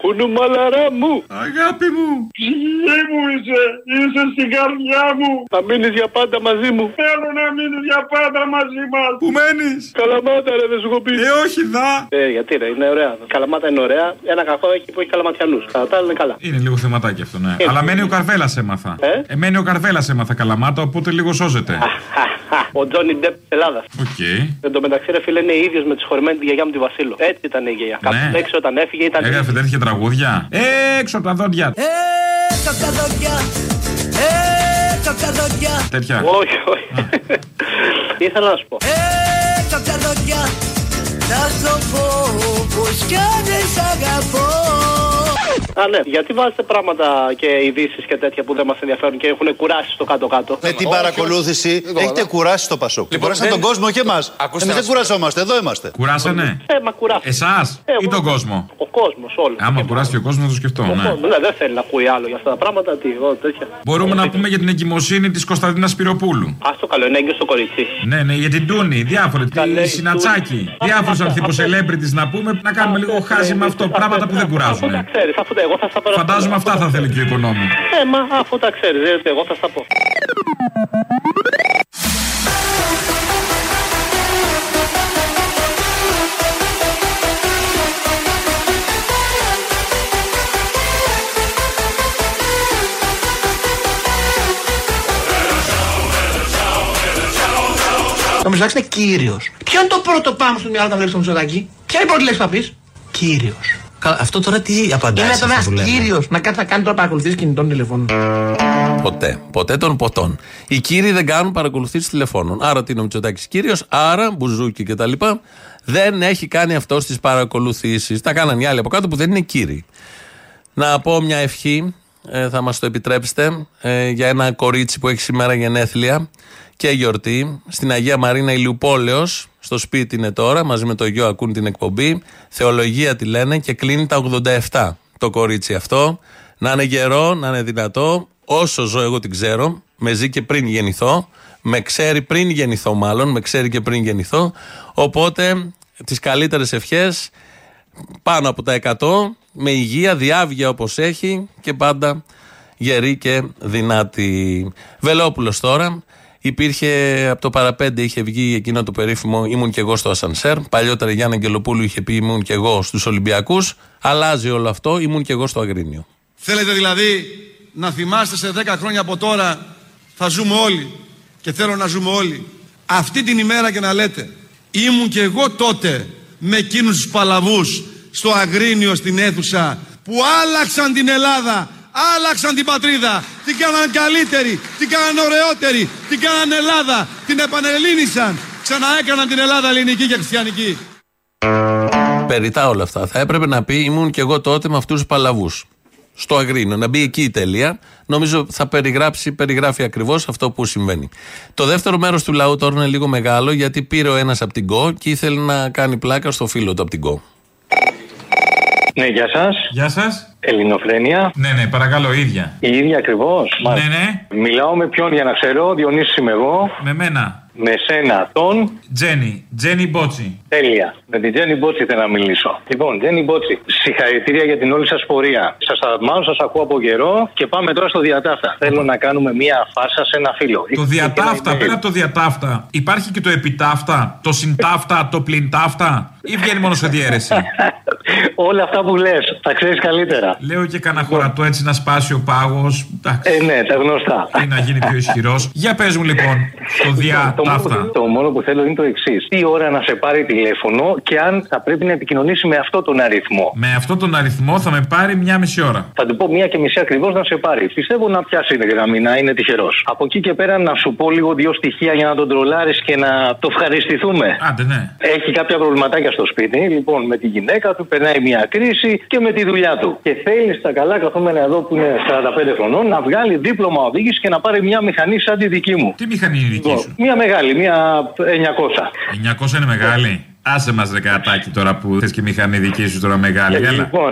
[SPEAKER 18] Κουνουμαλαρά μου.
[SPEAKER 17] Αγάπη μου.
[SPEAKER 18] Ψυχή μου είσαι. Είσαι στην καρδιά μου. Θα μείνεις για πάντα μαζί μου. Θέλω να μείνεις για πάντα μαζί μας.
[SPEAKER 17] Πού μένεις;
[SPEAKER 18] Καλαμάτα, ρε, δεν σου έχω πει.
[SPEAKER 17] Ε, όχι, δα.
[SPEAKER 18] Ε, γιατί ρε, είναι ωραία. Καλαμάτα είναι ωραία. Ένα κακό εκεί που έχει καλαματιανούς. Κατά τα άλλα είναι καλά.
[SPEAKER 17] Είναι λίγο θεματάκι αυτό, ναι.
[SPEAKER 18] Ε,
[SPEAKER 17] Αλλά
[SPEAKER 18] ε,
[SPEAKER 17] μένει ο
[SPEAKER 18] ε.
[SPEAKER 17] Καρβέλας έμαθα.
[SPEAKER 18] Ε;
[SPEAKER 17] ε μένει ο Καρβέλας έμαθα καλαμάτα, οπότε λίγο σώζεται.
[SPEAKER 18] Ο Τζόνι Ντεπ της Ελλάδας.
[SPEAKER 17] Οκ.
[SPEAKER 18] Εν τω μεταξύ, ρε φίλε, είναι ίδιος με τη συγχωρημένη τη γιαγιά μου τη Βασίλο. Έτσι ήταν η γιαγιά. Κάπου έξω όταν έφυγε ήταν.
[SPEAKER 17] Έγραφε τέτοια τραγούδια. Έξω από τα δόντια.
[SPEAKER 15] Έξω από τα δόντια. Έξω από τα δόντια.
[SPEAKER 17] Τέτοια.
[SPEAKER 18] Όχι, όχι. Ήθελα να σου πω;
[SPEAKER 15] Έξω από τα δόντια. Να σου πω πως κι αν δεν σ' αγαπώ.
[SPEAKER 18] Α, ναι. Γιατί βάζετε πράγματα και ειδήσεις και τέτοια που δεν μας ενδιαφέρουν και έχουν κουράσει στο κάτω-κάτω.
[SPEAKER 5] Με την παρακολούθηση έχετε κουράσει το Πασόκ.
[SPEAKER 18] Λοιπόν,
[SPEAKER 5] Κουράσατε
[SPEAKER 18] δεν-
[SPEAKER 5] τον κόσμο και εμάς.
[SPEAKER 18] Ακούστε
[SPEAKER 5] Εμείς
[SPEAKER 18] να
[SPEAKER 5] δεν
[SPEAKER 18] σου
[SPEAKER 5] κουρασόμαστε, εδώ είμαστε.
[SPEAKER 17] Κουράσανε;
[SPEAKER 18] Ε, μα κουράσει.
[SPEAKER 17] Εσάς
[SPEAKER 18] Ε,
[SPEAKER 17] ή
[SPEAKER 18] εγώ-
[SPEAKER 17] τον κόσμο;
[SPEAKER 18] Ο κόσμος, όλο.
[SPEAKER 17] Άμα κουράσει και ο κόσμος, να το σκεφτώ.
[SPEAKER 18] Ο
[SPEAKER 17] Ναι.
[SPEAKER 18] κόσμος, ναι, δεν θέλει να ακούει άλλο για αυτά τα πράγματα. Τι, εγώ, τέτοια.
[SPEAKER 17] Μπορούμε να πούμε για την εγκυμοσύνη της Κωνσταντίνας Σπυροπούλου.
[SPEAKER 18] Α το καλό, είναι έγκυος στο κορίτσι.
[SPEAKER 17] Ναι, ναι, για την Τούνη, διάφορα. Τη Συνατσάκη. Διάφορους ανθρώπου celebrities να πούμε, να κάνουμε λίγο χάζι με αυτό. Πράγματα που δεν κουράζουν.
[SPEAKER 18] Ξέρεις, αφού τα εγώ θα στα παρακολουθήσω.
[SPEAKER 17] Φαντάζομαι αυτά θα θέλει και ο οικονόμου.
[SPEAKER 18] Ε, μα αφού τα ξέρεις, εγώ θα στα πω.
[SPEAKER 6] Ο Μητσοτάκη είναι κύριος. Ποιο είναι το πρώτο πάμε στο μυαλό όταν βλέπεις τον Μητσοτάκη. Ποια είναι η πρώτη λέξη που θα πεις; Κύριος.
[SPEAKER 7] Αυτό τώρα τι απαντάει
[SPEAKER 6] Είναι
[SPEAKER 7] σε
[SPEAKER 6] ένα
[SPEAKER 7] αυτό που λέμε;
[SPEAKER 6] κύριος να κάνει, θα κάνει τώρα παρακολουθήσεις κινητών τηλεφώνων.
[SPEAKER 3] Ποτέ. Ποτέ των ποτών. Οι κύριοι δεν κάνουν παρακολουθήσεις τηλεφώνων. Άρα τι είναι ο Μητσοτάκης κύριος, άρα μπουζούκι κτλ. Δεν έχει κάνει αυτό τι παρακολουθήσεις. Τα κάναν οι άλλοι από κάτω που δεν είναι κύριοι. Να πω μια ευχή, ε, θα μας το επιτρέψετε, ε, για ένα κορίτσι που έχει σήμερα γενέθλια και γιορτή. Στην Αγία Μαρίνα Ηλιουπόλεως, στο σπίτι είναι τώρα, μαζί με το γιο ακούν την εκπομπή. Θεολογία τη λένε και κλείνει τα 87 το κορίτσι αυτό. Να είναι γερό, να είναι δυνατό. Όσο ζω εγώ την ξέρω, με ζει και πριν γεννηθώ. Με ξέρει πριν γεννηθώ μάλλον, με ξέρει και πριν γεννηθώ. Οπότε τις καλύτερες ευχές πάνω από τα 100 με υγεία, διάβγεια όπως έχει και πάντα γερή και δυνάτη. Βελόπουλος τώρα υπήρχε από το παραπέντε είχε βγει εκείνο το περίφημο ήμουν και εγώ στο ασανσέρ παλιότερα η Γιάννα Αγγελοπούλου είχε πει ήμουν και εγώ στους Ολυμπιακούς αλλάζει όλο αυτό ήμουν και εγώ στο Αγρίνιο
[SPEAKER 13] Θέλετε δηλαδή να θυμάστε σε 10 χρόνια από τώρα θα ζούμε όλοι και θέλω να ζούμε όλοι αυτή την ημέρα και να λέτε ήμουν και εγώ τότε με εκείνους τους παλαβούς στο Αγρίνιο στην αίθουσα που άλλαξαν την Ελλάδα άλλαξαν την πατρίδα την κάναν καλύτερη την κάναν ωραιότερη την κάναν Ελλάδα την επανελλήνισαν ξαναέκαναν την Ελλάδα ελληνική και χριστιανική.
[SPEAKER 3] Περιτά όλα αυτά. Θα έπρεπε να πει ήμουν και εγώ τότε με αυτούς τους παλαβούς. Στο Αγρίνο. Να μπει εκεί η τελεία. Νομίζω θα περιγράψει, περιγράφει ακριβώς αυτό που συμβαίνει. Το δεύτερο μέρος του λαού τώρα είναι λίγο μεγάλο γιατί πήρε ο ένας από την ΚΟ και ήθελε να κάνει πλάκα στο φίλο του από την ΚΟ.
[SPEAKER 19] Ναι, γεια σας.
[SPEAKER 17] Γεια σας.
[SPEAKER 19] Ελληνοφρένεια.
[SPEAKER 17] Ναι, ναι, παρακαλώ, ίδια.
[SPEAKER 19] Η ίδια ακριβώς.
[SPEAKER 17] Ναι, ναι.
[SPEAKER 19] Μιλάω με ποιον για να ξέρω, Διονύση είμαι εγώ.
[SPEAKER 17] Με μένα.
[SPEAKER 19] Με σένα, τον.
[SPEAKER 17] Τζένι. Τζένι Μπότσι.
[SPEAKER 19] Τέλεια. Με την Τζένι Μπότσι θέλω να μιλήσω. Λοιπόν, Τζένι Μπότσι, συγχαρητήρια για την όλη σας πορεία. Σας θαυμάζω, σας ακούω από καιρό και πάμε τώρα στο διατάφτα. Θέλω να κάνουμε μία φάσα σε ένα φίλο.
[SPEAKER 17] Το διατάφτα, πέρα από το διατάφτα, υπάρχει και το επιτάφτα, το συντάφτα, το πλυντάφτα ή βγαίνει μόνο σε διαίρεση;
[SPEAKER 19] Όλα αυτά που λες, τα ξέρεις καλύτερα.
[SPEAKER 17] Λέω και κανένα χωρατό έτσι να σπάσει ο πάγος.
[SPEAKER 19] Ε, ναι, τα γνωστά.
[SPEAKER 17] Ή να γίνει πιο ισχυρός. Για πες μου λοιπόν, το διατάφτα.
[SPEAKER 19] Το μόνο που θέλω είναι το εξής. Τι ώρα να σε πάρει τηλέφωνο και αν θα πρέπει να επικοινωνήσει με αυτό τον αριθμό.
[SPEAKER 17] Με αυτό τον αριθμό θα με πάρει μια μισή ώρα.
[SPEAKER 19] Θα του πω μία και μισή ακριβώς να σε πάρει. Πιστεύω να πιάσει την γραμμή, να είναι τυχερός. Από εκεί και πέρα να σου πω λίγο δύο στοιχεία για να τον τρολάρεις και να το ευχαριστηθούμε.
[SPEAKER 17] Άντε, ναι.
[SPEAKER 19] Έχει κάποια προβληματάκια στο σπίτι. Λοιπόν, με τη γυναίκα του περνάει μια κρίση και με τη δουλειά του. Και θέλεις στα καλά καθόμενα εδώ που είναι 45 χρονών να βγάλει δίπλωμα οδήγηση και να πάρει μια μηχανή σαν τη δική μου.
[SPEAKER 17] Τι μηχανή είναι η δική σου;
[SPEAKER 19] Μια μεγάλη, μια 900.
[SPEAKER 17] 900 είναι μεγάλη. Άσε μας δεκατάκι τώρα που θες και μηχανή δική σου τώρα μεγάλη. Έλα.
[SPEAKER 19] Λοιπόν.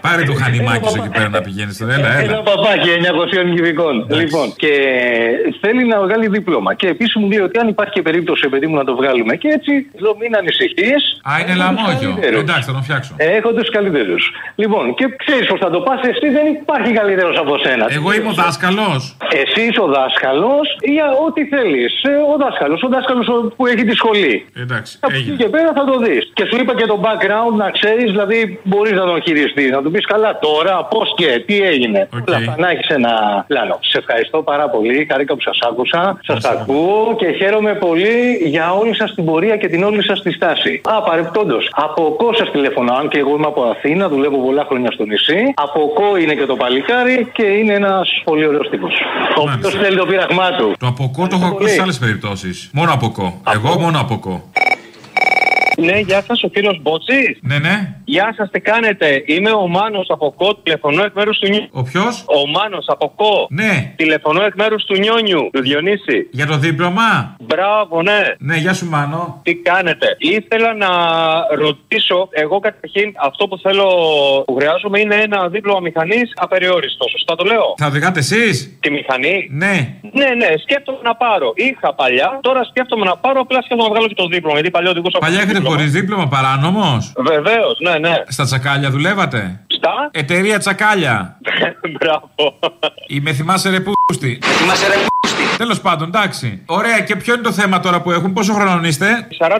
[SPEAKER 17] Πάρε το χανιμάκι σου εκεί πέρα να πηγαίνεις τώρα. Έλα, έλα.
[SPEAKER 19] Ένα παπάκι 900 κυβικών. Λοιπόν, και θέλει να βγάλει δίπλωμα. Και επίσης μου λέει ότι αν υπάρχει και περίπτωση, παιδί μου, να το βγάλουμε και έτσι, λέω μην ανησυχείς.
[SPEAKER 17] Α, είναι λαμόγιο. Εντάξει, θα τον φτιάξω.
[SPEAKER 19] Έχω τους καλύτερους. Λοιπόν, και ξέρεις πώς θα το πας, εσύ δεν υπάρχει καλύτερος από σένα.
[SPEAKER 17] Εγώ είμαι ο δάσκαλος.
[SPEAKER 19] Εσύ είσαι ο δάσκαλος για ό,τι θέλεις. Ο δάσκαλος, ο δάσκαλος που έχει τη σχολή.
[SPEAKER 17] Εντάξει.
[SPEAKER 19] Από εκεί και πέρα θα το δεις. Και σου είπα και το background να ξέρεις, δηλαδή μπορείς να τον χειριστείς. Να του πεις καλά τώρα, πώς και τι έγινε. Όλα αυτά να έχεις ένα πλάνο. Σε ευχαριστώ πάρα πολύ. Χαρήκα που σας άκουσα. Σας ακούω και χαίρομαι πολύ για όλη σας την πορεία και την όλη σας τη στάση. Α, παρεπτόντω, από κό σας τηλεφωνώ, αν και εγώ είμαι από Αθήνα, δουλεύω πολλά χρόνια στο νησί. Από κό είναι και το παλικάρι και είναι ένας πολύ ωραίος τύπος. Ο οποίος θέλει το πείραγμά του.
[SPEAKER 17] Το από κό το έχω ακούσει σε άλλες περιπτώσεις. Μόνο από κό. Εγώ μόνο από κό.
[SPEAKER 20] Ναι, γεια σας, ο κύριος Μπότσης.
[SPEAKER 17] Ναι, ναι.
[SPEAKER 20] Γεια σας, τι κάνετε; Είμαι ο Μάνος από κο, τηλεφωνώ εκ μέρους του Νιόνιου.
[SPEAKER 17] Ο ποιος;
[SPEAKER 20] Ο Μάνος από κο.
[SPEAKER 17] Ναι.
[SPEAKER 20] Τηλεφωνώ εκ μέρους του Νιόνιου, του Διονύση.
[SPEAKER 17] Για το δίπλωμα;
[SPEAKER 20] Μπράβο, ναι.
[SPEAKER 17] Ναι, γεια σου, Μάνο.
[SPEAKER 20] Τι κάνετε; Ήθελα να ρωτήσω, εγώ καταρχήν αυτό που θέλω, που χρειάζομαι είναι ένα δίπλωμα μηχανής απεριόριστο. Σωστά το λέω;
[SPEAKER 17] Θα οδηγάτε εσείς;
[SPEAKER 20] Τη μηχανή;
[SPEAKER 17] Ναι.
[SPEAKER 20] Ναι, ναι, σκέφτομαι να πάρω. Είχα παλιά, τώρα σκέφτομαι να πάρω, απλά σκέφτομαι να βγάλω και το δίπλωμα. Γιατί παλιό οδηγούσα
[SPEAKER 17] Παλιά έχετε χωρίς δίπλωμα παράνομος;
[SPEAKER 20] Βεβαίως, ναι, ναι.
[SPEAKER 17] Στα τσακάλια δουλεύατε;
[SPEAKER 20] Στα;
[SPEAKER 17] Εταιρεία τσακάλια.
[SPEAKER 20] Μπράβο.
[SPEAKER 17] Ή με θυμάσαι ρε πούστη.
[SPEAKER 20] Θυμάσαι ρε
[SPEAKER 17] Τέλος πάντων, εντάξει. Ωραία, και ποιο είναι το θέμα τώρα που έχουν, πόσο χρονών είστε;
[SPEAKER 20] 48.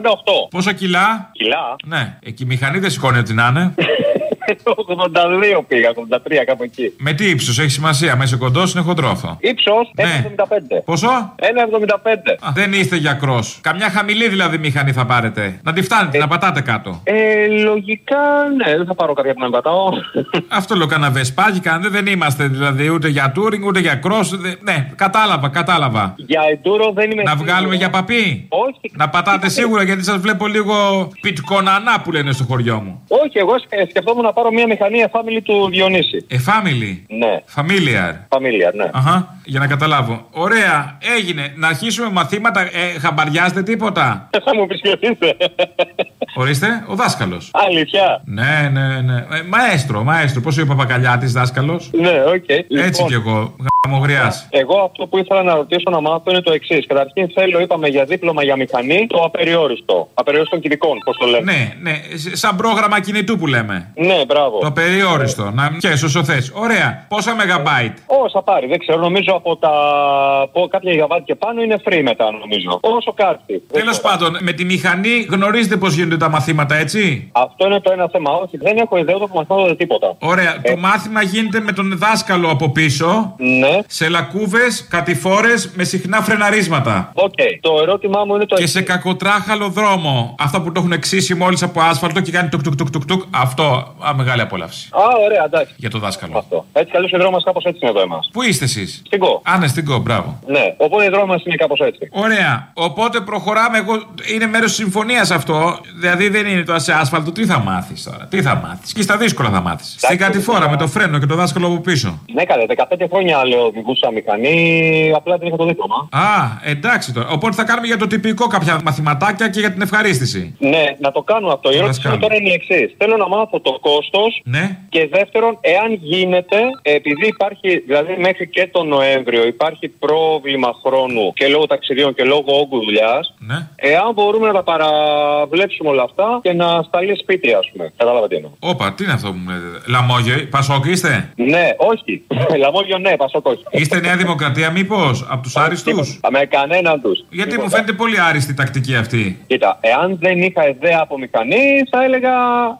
[SPEAKER 17] Πόσα κιλά;
[SPEAKER 20] Κιλά.
[SPEAKER 17] Ναι, εκεί η μηχανή δεν σηκώνει ό,τι να είναι.
[SPEAKER 20] 82 πήγα, 83 κάπου εκεί.
[SPEAKER 17] Με τι ύψος έχει σημασία, μέσα κοντός είναι χοντρό αυτό;
[SPEAKER 20] Ύψος
[SPEAKER 17] Ναι.
[SPEAKER 20] 1,75.
[SPEAKER 17] Πόσο;
[SPEAKER 20] 1,75.
[SPEAKER 17] Α, δεν είστε για κρό. Καμιά χαμηλή δηλαδή μηχανή θα πάρετε. Να τη φτάνετε, να πατάτε κάτω.
[SPEAKER 20] Ε, λογικά, ναι, δεν θα πάρω κάποια που να πατάω.
[SPEAKER 17] Αυτό λέω κανένα βεσπάκι κάνετε. Δεν είμαστε δηλαδή ούτε για touring ούτε για cross. δε- Ναι, κατάλαβα, κατάλαβα.
[SPEAKER 20] Για εντούρο δεν είμαι.
[SPEAKER 17] Να
[SPEAKER 20] σίγουρος.
[SPEAKER 17] βγάλουμε για παπί;
[SPEAKER 20] Όχι.
[SPEAKER 17] Να πατάτε σίγουρα γιατί σας βλέπω λίγο πιτκονανά που λένε στο χωριό μου.
[SPEAKER 20] Όχι, εγώ σκε- σκεφτόμουν να πάρω μια μηχανή εφάμιλλη του Διονύση.
[SPEAKER 17] A family;
[SPEAKER 20] Ναι.
[SPEAKER 17] Familiar.
[SPEAKER 20] Familiar, ναι.
[SPEAKER 17] Αχα, για να καταλάβω. Ωραία, έγινε. Να αρχίσουμε μαθήματα. Ε, χαμπαριάζετε τίποτα;
[SPEAKER 20] Θα μου πεις ποιος είσαι.
[SPEAKER 17] Ορίστε, ο δάσκαλος.
[SPEAKER 20] Αλήθεια.
[SPEAKER 17] Ναι, ναι, ναι. Ε, μαέστρο, μαέστρο. Πώς είπε ο Παπακαλιάτης, δάσκαλος;
[SPEAKER 20] Ναι, οκ.
[SPEAKER 17] Έτσι
[SPEAKER 20] Λοιπόν,
[SPEAKER 17] κι εγώ. Γαμογριά.
[SPEAKER 20] Εγώ αυτό που ήθελα να ρωτήσω να μάθω είναι το εξής. Καταρχήν θέλω, είπαμε για δίπλωμα για μηχανή, το απεριόριστο. Απεριόριστον κινητικών, πώς το λέμε.
[SPEAKER 17] Ναι, ναι. σ- Σαν πρόγραμμα κινητού που λέμε.
[SPEAKER 20] Ναι, μπράβο.
[SPEAKER 17] Το περιόριστο. Να και όσο θε. Ωραία. Πόσα μεγαμπάιτ;
[SPEAKER 20] Όσα πάρει, δεν ξέρω. Νομίζω από τα από κάποια γιγαβάτ και πάνω είναι free μετά, νομίζω. Όσο κάτι.
[SPEAKER 17] Τέλος πάντων, με τη μηχανή γνωρίζετε πώς γίνονται τα μαθήματα, έτσι;
[SPEAKER 20] Αυτό είναι το ένα θέμα. Όχι, δεν έχω ιδέα ούτε που μαθαίνω τίποτα.
[SPEAKER 17] Ωραία. Το μάθημα γίνεται με τον δάσκαλο από πίσω.
[SPEAKER 20] Ναι.
[SPEAKER 17] Σε λακκούβες, κατηφόρες με συχνά φρεναρίσματα.
[SPEAKER 20] Οκ. Το ερώτημά μου είναι το
[SPEAKER 17] Και σε κακοτράχαλο δρόμο. Αυτό που το έχουν ξύσει μόλις από άσφαλτο και κάνει τουκ τουκ τουκ τουκ τουκ. Αυτό, α, μεγάλη απόλαυση.
[SPEAKER 20] Α, ωραία, εντάξει.
[SPEAKER 17] Για το δάσκαλο.
[SPEAKER 20] Αυτό. Έτσι καλώ οι δρόμοι μας κάπως έτσι είναι εδώ εμάς.
[SPEAKER 17] Πού είστε εσείς;
[SPEAKER 20] Στην Κο.
[SPEAKER 17] Α, ναι, στην Κο, μπράβο.
[SPEAKER 20] Ναι, οπότε οι δρόμοι μας είναι κάπως έτσι.
[SPEAKER 17] Ωραία. Οπότε προχωράμε. Εγώ είναι μέρος της συμφωνίας αυτό. Δηλαδή δεν είναι το σε άσφαλτο. Τι θα μάθεις τώρα. Τι θα μάθεις. Και στα δύσκολα θα μάθεις. Στην κατηφόρα με το φρένο και το δάσκαλο από πίσω.
[SPEAKER 20] Ναι, καλά, 15 χρόνια λέω οδηγούσα μηχανή, απλά δεν είχα το δίπλωμα.
[SPEAKER 17] Α, εντάξει τώρα. Οπότε θα κάνουμε για το τυπικό κάποια μαθηματάκια και για την ευχαρίστηση.
[SPEAKER 20] Ναι, να το κάνω αυτό. Η
[SPEAKER 17] Να
[SPEAKER 20] ερώτηση
[SPEAKER 17] το
[SPEAKER 20] μου τώρα είναι η εξής. Θέλω να μάθω το κόστος
[SPEAKER 17] Ναι.
[SPEAKER 20] και δεύτερον, εάν γίνεται, επειδή υπάρχει, δηλαδή μέχρι και τον Νοέμβριο υπάρχει πρόβλημα χρόνου και λόγω ταξιδίων και λόγω όγκου δουλειάς,
[SPEAKER 17] Ναι.
[SPEAKER 20] εάν μπορούμε να τα παραβλέψουμε όλα αυτά και να σταλεί σπίτι, ας πούμε. Κατάλαβα τι εννοώ.
[SPEAKER 17] Όπα, τι είναι αυτό που μου λέτε. Λαμόγιο, Πασόκ είστε;
[SPEAKER 20] Ναι, όχι. Λαμόγιο ναι, πασόκ όχι.
[SPEAKER 17] Είστε Νέα Δημοκρατία, μήπως, από τους άριστους;
[SPEAKER 20] Με κανέναν τους.
[SPEAKER 17] Γιατί μου φαίνεται πολύ άριστη η τακτική αυτή.
[SPEAKER 20] Κοίτα, εάν δεν είχα ιδέα από μηχανή, θα έλεγα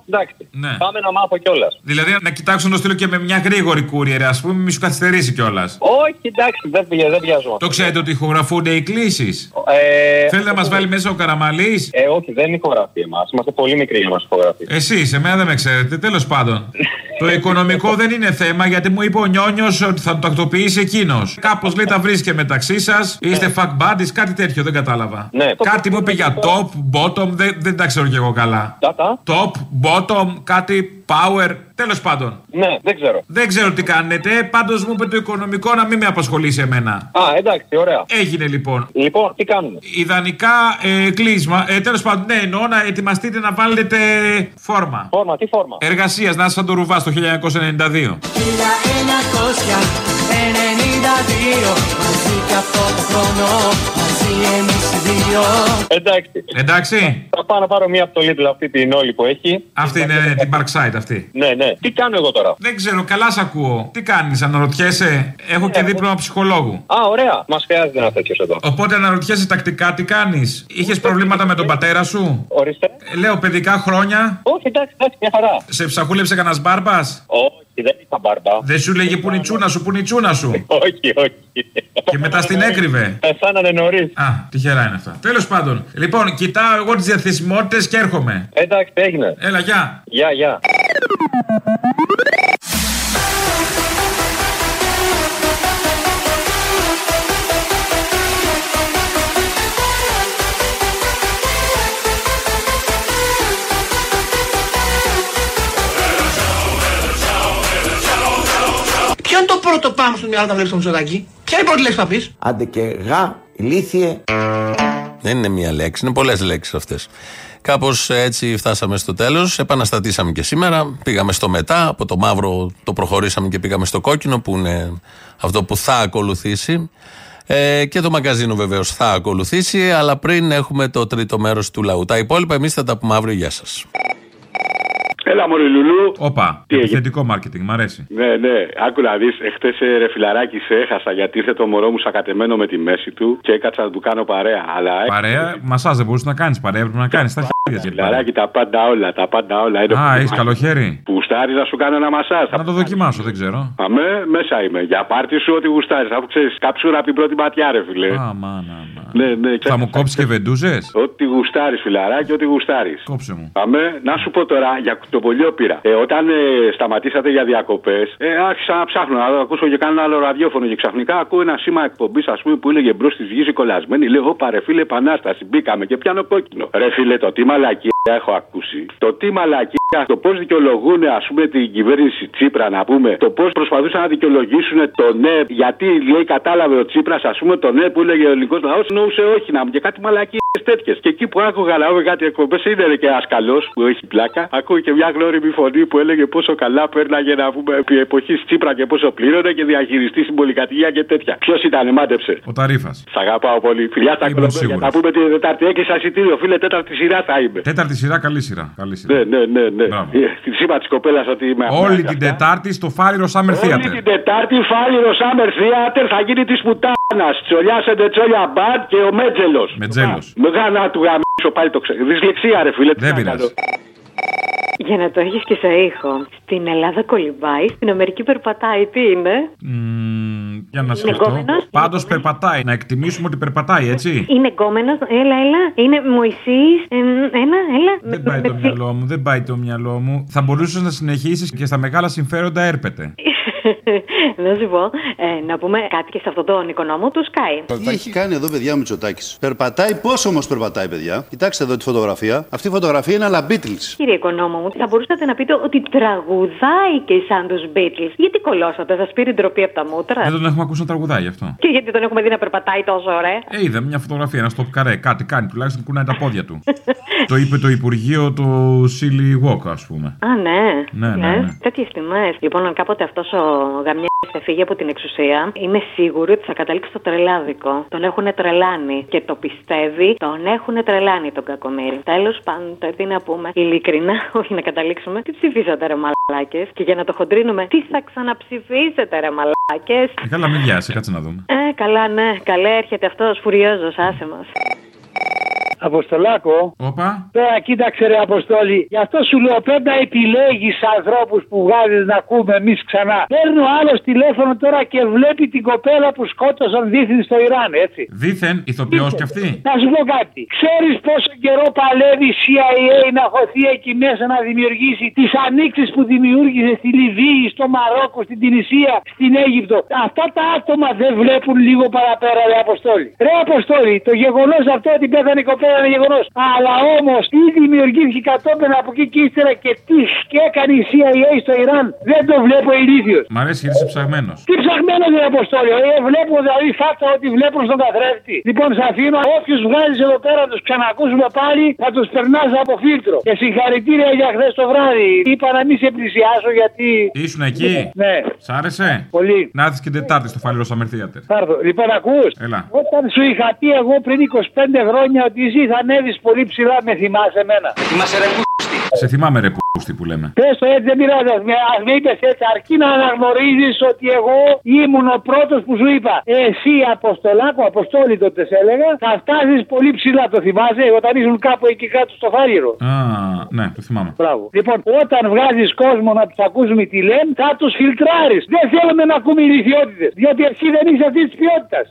[SPEAKER 20] εντάξει.
[SPEAKER 17] Ναι.
[SPEAKER 20] Πάμε να μάθω κιόλας.
[SPEAKER 17] Δηλαδή να κοιτάξω να το στείλω και με μια γρήγορη courier, ας πούμε, μη σου καθυστερήσει κιόλας.
[SPEAKER 20] Όχι, εντάξει, δεν, πηγα- δεν βιάζομαι.
[SPEAKER 17] Το ξέρετε ότι ηχογραφούνται οι κλήσεις;
[SPEAKER 20] Ε,
[SPEAKER 17] Θέλετε να μας βάλει μέσα ο Καραμαλής;
[SPEAKER 20] Ε, όχι, δεν ηχογραφεί εμάς. Είμαστε πολύ μικροί για να μας ηχογραφεί.
[SPEAKER 17] Εσείς, εμένα δεν με ξέρετε. Τέλος πάντων. το οικονομικό δεν είναι θέμα γιατί μου είπε ο Νιόνιος ότι θα το τακτοποιήσει εκείνος. Κάπως λέει τα βρίσκε μεταξύ σας. Είστε fuck buddies, κάτι τέτοιο δεν κατάλαβα.
[SPEAKER 20] Ναι.
[SPEAKER 17] Κάτι μου είπε για top, bottom, δεν, δεν τα ξέρω κι εγώ καλά. Top, bottom, κάτι power. Τέλος πάντων.
[SPEAKER 20] Ναι, δεν ξέρω.
[SPEAKER 17] Δεν ξέρω τι κάνετε. Πάντως μου είπε το οικονομικό να μην με απασχολήσει εμένα.
[SPEAKER 20] Α, εντάξει, ωραία.
[SPEAKER 17] Έγινε λοιπόν.
[SPEAKER 20] Λοιπόν, τι κάνουμε;
[SPEAKER 17] Ιδανικά ε, κλείσμα. Ε, Τέλος πάντων, ναι, εννοώ να ετοιμαστείτε να βάλετε φόρμα.
[SPEAKER 20] Φόρμα, τι φόρμα;
[SPEAKER 17] Εργασίας, να είσαι σαν το ρουβά το 1992.
[SPEAKER 15] 1992 Μαζί και αυτό το χρόνο Μαζί εμείς οι δύο
[SPEAKER 20] Εντάξει.
[SPEAKER 17] Εντάξει.
[SPEAKER 20] Θα πάω να πάρω μία από το Lidl αυτή την όλη που έχει.
[SPEAKER 17] Αυτή είναι ναι, την Parkside αυτή.
[SPEAKER 20] Ναι, ναι. Τι κάνω εγώ τώρα;
[SPEAKER 17] Δεν ξέρω, καλά σ' ακούω. Τι κάνεις, αναρωτιέσαι; Έχω και δίπλωμα ψυχολόγου.
[SPEAKER 20] Α, ωραία. Μας χρειάζεται ένα τέτοιο εδώ.
[SPEAKER 17] Οπότε αναρωτιέσαι τακτικά τι κάνεις; Είχες προβλήματα με τον πατέρα σου;
[SPEAKER 20] Ορίστε.
[SPEAKER 17] Ε, Λέω παιδικά χρόνια.
[SPEAKER 20] Όχι, εντάξει, εντάξει, μια χαρά.
[SPEAKER 17] Σε ψαχούλεψε κανένας μπάρμπας;
[SPEAKER 20] Όχι, δεν είχα μπάρμπα.
[SPEAKER 17] Δεν σου λέγε που είναι η τσούνα σου, που είναι η τσούνα σου.
[SPEAKER 20] Όχι, όχι.
[SPEAKER 17] Και μετά στην έκρυβε.
[SPEAKER 20] Πεθάνανε νωρίς.
[SPEAKER 17] Α, τυχερά είναι αυτά. Τέλος πάντων. Λοιπόν, κοιτάω εγώ τις διαθεσιμότητες και έρχομαι.
[SPEAKER 20] Εντάξει, έγινε.
[SPEAKER 17] Έλα, γεια.
[SPEAKER 20] Γεια, γεια.
[SPEAKER 6] Είναι το πρώτο πράγμα στο μυαλό όταν βλέπεις το Μητσοτάκη. Ποια είναι η πρώτη λέξη που θα πεις;
[SPEAKER 9] Άντε και γα, ηλίθιε.
[SPEAKER 3] Δεν είναι μία λέξη, είναι πολλές λέξεις αυτές. Κάπως έτσι φτάσαμε στο τέλος. Επαναστατήσαμε και σήμερα. Πήγαμε στο μετά. Από το μαύρο το προχωρήσαμε και πήγαμε στο κόκκινο, που είναι αυτό που θα ακολουθήσει. Ε, και το μαγκαζίνο βεβαίως θα ακολουθήσει. Αλλά πριν έχουμε το τρίτο μέρος του λαού. Τα υπόλοιπα εμείς θα τα πούμε αύριο. Γεια σας.
[SPEAKER 21] Έλα, Μωρή Λουλού.
[SPEAKER 17] Όπα, επιθετικό μάρκετινγκ, μ' αρέσει.
[SPEAKER 21] Ναι, ναι, άκου να δεις. Εχθές ρε φιλαράκι σε έχασα γιατί ήρθε το μωρό μου σακατεμένο με τη μέση του και έκατσα να του κάνω παρέα. Αλλά
[SPEAKER 17] Παρέα, μασά δεν μπορούσε να κάνεις παρέα, έπρεπε να κάνεις. Τα χέρια
[SPEAKER 21] Φιλαράκι, τα πάντα όλα, τα πάντα όλα. Είναι
[SPEAKER 17] Α,
[SPEAKER 21] που-
[SPEAKER 17] έχεις καλό χέρι.
[SPEAKER 21] Που γουστάρεις να σου κάνω ένα μασάζ.
[SPEAKER 17] Να το δοκιμάσω, δεν ξέρω.
[SPEAKER 21] Αμέ, μέσα είμαι. Για πάρτι σου ό,τι γουστάρεις. Αφού ξέρεις, κάψουρα από την πρώτη ματιά, ρε φιλέ.
[SPEAKER 17] Α, μάνα,
[SPEAKER 21] Ναι, ναι,
[SPEAKER 17] Θα μου κόψεις και βεντούζες;
[SPEAKER 21] Ό,τι γουστάρεις, φιλαράκι, ό,τι γουστάρεις.
[SPEAKER 17] Κόψε μου.
[SPEAKER 21] Αμέ, να σου πω τώρα για το πολιό πήρα. Ε, όταν ε, σταματήσατε για διακοπές, ε, άρχισα να ψάχνω να ακούσω και κάνα άλλο ραδιόφωνο. Και ξαφνικά ακούω ένα σήμα εκπομπής, ας πούμε, που έλεγε μπρος της γης κολλασμένη. Λέω, Ωπα ρε φίλε, επανάσταση. Μπήκαμε και πιάνω κόκκινο. Ρε φίλε, το τι μαλακία έχω ακούσει. Το τι μαλακία, το πώς δικαιολογούν, ας πούμε, την κυβέρνηση Τσίπρα, να πούμε. Το πώς προσπαθούσαν να δικαιολογήσουν το ναι, γιατί λέει, κατάλαβε ο Τσίπρας, ας πούμε, το ναι που έλεγε ο ελληνικός λαός, εννοούσε όχι να μου και κάτι μαλακίε τέτοιες. Και εκεί που άκουγα να πούμε κάτι εκπομπές, είναι και ένα καλό που έχει πλάκα. Ακούω και μια γνώριμη φωνή που έλεγε πόσο καλά πέρναγε να πούμε επί εποχής Τσίπρα και πόσο πλήρωνε και διαχειριστή στην πολυκατοικία και τέτοια. Ποιος ήταν, μάντεψε.
[SPEAKER 17] Ο Ταρίφας.
[SPEAKER 21] Σ' αγαπάω πολύ. Φιλιά στα
[SPEAKER 17] Ήμουν
[SPEAKER 21] κολομπέρια.
[SPEAKER 17] σίγουρος.
[SPEAKER 21] Θα πούμε την Τετάρτη. Έχει εισιτήριο, φίλε, τέταρτη σειρά θα είμαι.
[SPEAKER 17] Τέταρτη σειρά, καλή σειρά. Καλή σειρά.
[SPEAKER 21] Ναι, ναι, ναι. ναι. Ε, Τη είπα της κοπέλας ότι είμαι
[SPEAKER 17] Όλη
[SPEAKER 21] αμάκα.
[SPEAKER 17] την Τετάρτη στο Φάριρο Summer
[SPEAKER 21] Όλη
[SPEAKER 17] Theater.
[SPEAKER 21] την Τετάρτη Φάληρο Summer Theater θα γίνει της πουτάνας. Τσολιά Σεντετσόλια Μπαντ και ο Μέτζελος.
[SPEAKER 17] Μετζέλο.
[SPEAKER 21] Με γάνα του γαμίσο πάλι το ξέρω. Δυσλεξία, ρε φίλε. τι
[SPEAKER 17] Δεν
[SPEAKER 21] να
[SPEAKER 17] πειράζει.
[SPEAKER 21] κάνω.
[SPEAKER 22] Για να το έχεις και σε ήχο. Στην Ελλάδα κολυμπάει, στην Αμερική περπατάει. Τι είναι;
[SPEAKER 17] Μμμ, Για να
[SPEAKER 22] Είναι
[SPEAKER 17] σκεφτώ.
[SPEAKER 22] γκόμενος.
[SPEAKER 17] Πάντως περπατάει. Να εκτιμήσουμε ότι περπατάει, έτσι.
[SPEAKER 22] Είναι γκόμενο. Έλα, έλα. Είναι Μωυσής. ένα, έλα.
[SPEAKER 17] Δεν πάει το μυαλό μου, δεν πάει το μυαλό μου. Θα μπορούσες να συνεχίσεις και στα μεγάλα συμφέροντα έρπεται.
[SPEAKER 22] Να σου πω, ε, να πούμε κάτι και σε αυτόν τον οικονόμο του Sky.
[SPEAKER 5] Τι έχει κάνει εδώ, παιδιά, ο Μητσοτάκης. Περπατάει, πώ όμως περπατάει, παιδιά; Κοιτάξτε εδώ τη φωτογραφία. Αυτή η φωτογραφία είναι αλλά Beatles.
[SPEAKER 22] Κύριε οικονόμο μου, θα μπορούσατε να πείτε ότι τραγουδάει και σαν τους Beatles. Γιατί κολώσατε, σας πήρε ντροπή από τα μούτρα;
[SPEAKER 17] Δεν τον έχουμε ακούσει να τραγουδάει γι' αυτό.
[SPEAKER 22] Και γιατί τον έχουμε δει να περπατάει τόσο ωραία.
[SPEAKER 17] Ε, είδα μια φωτογραφία, ένα stop καρέ. Κάτι κάνει, τουλάχιστον κουνάει τα πόδια του. το είπε το Υπουργείο το Silly Walk, ας πούμε.
[SPEAKER 22] Α, ναι.
[SPEAKER 17] Ναι, ναι,
[SPEAKER 22] Ε,
[SPEAKER 17] ναι.
[SPEAKER 22] Τέτοιες τιμέ. Λοιπόν, αν κάποτε αυτός ο γαμιά φύγει από την εξουσία, είμαι σίγουρη ότι θα καταλήξει στο τρελάδικο. Τον έχουν τρελάνει και το πιστεύει, τον έχουν τρελάνει τον κακομίρι. Τέλος πάντων, τι να πούμε, ειλικρινά, όχι να καταλήξουμε, τι ψηφίσατε ρε μαλάκες; Και για να το χοντρίνουμε, τι θα ξαναψηφίσετε ρε μαλάκες;
[SPEAKER 17] Ε, καλά, μην βιάσει, κάτσε να δούμε.
[SPEAKER 22] Ε, καλά, ναι, καλά έρχεται αυτός φουριόζος, άσε μας.
[SPEAKER 23] Αποστολάκο.
[SPEAKER 17] Όπα.
[SPEAKER 23] Τώρα κοίταξε ρε Αποστόλη. Γι' αυτό σου λέω πρέπει να επιλέγεις ανθρώπους που βγάζεις να ακούμε εμείς ξανά. Παίρνει ο άλλος τηλέφωνο τώρα και βλέπει την κοπέλα που σκότωσαν δίθεν στο Ιράν, έτσι.
[SPEAKER 17] Δήθεν, ηθοποιός κι αυτή.
[SPEAKER 23] Να σου πω κάτι. Ξέρεις πόσο καιρό παλεύει η CIA να χωθεί εκεί μέσα να δημιουργήσει τις ανοίξεις που δημιούργησε στη Λιβύη, στο Μαρόκο, στην Τινησία, στην Αίγυπτο; Αυτά τα άτομα δεν βλέπουν λίγο παραπέρα, ρε Αποστόλη. Ρε Αποστόλη, το γεγονός αυτό ότι πέθανε η κοπέλα είναι γεγονός. Αλλά όμως τι δημιουργήθηκε κατόπιν από εκεί και ύστερα και τι και έκανε η CIA στο Ιράν δεν το βλέπω ηλίθιος.
[SPEAKER 17] Μ' αρέσει γιατί είσαι ψαγμένος.
[SPEAKER 23] Τι ψαγμένος είναι Αποστόλιο, ε, βλέπω δηλαδή φάτα ότι βλέπουν στον καθρέφτη. Λοιπόν, σε αφήνω, όποιου βγάζεις εδώ πέρα τους ξανακούσουμε πάλι, θα τους περνάς από φίλτρο. Και συγχαρητήρια για χθες το βράδυ. Είπα να μην σε πλησιάσω γιατί.
[SPEAKER 17] Ήσουν εκεί;
[SPEAKER 23] Ναι.
[SPEAKER 17] Σ' άρεσε;
[SPEAKER 23] Πολύ.
[SPEAKER 17] Να έρθεις και Τετάρτη στο Φαλήρο Summer Theater.
[SPEAKER 23] Θα έρθω. Λοιπόν, ακούς.
[SPEAKER 17] Έλα.
[SPEAKER 23] Όταν σου είχα πει εγώ πριν 25 χρόνια ότι εσύ θα ανέβεις πολύ ψηλά, με θυμάσαι εμένα.
[SPEAKER 17] Είμαστε ρε Σε θυμάμαι ρε πούστη που λέμε.
[SPEAKER 23] Πες το έτσι, δεν πειράζει. Α με, ας με είπες έτσι, αρκεί να αναγνωρίζεις ότι εγώ ήμουν ο πρώτος που σου είπα. Εσύ, Αποστολάκο, Αποστόλη τότε σε έλεγα, θα φτάσεις πολύ ψηλά. Το θυμάσαι όταν ήσουν κάπου εκεί κάτω στο φάληρο.
[SPEAKER 17] Α, ναι, το θυμάμαι.
[SPEAKER 23] Μπράβο. Λοιπόν, όταν βγάζεις κόσμο να τους ακούσουμε τι λένε, θα τους φιλτράρεις. Δεν θέλουμε να ακούμε ηλικιότητες. Διότι εσύ δεν είσαι αυτής της ποιότητας.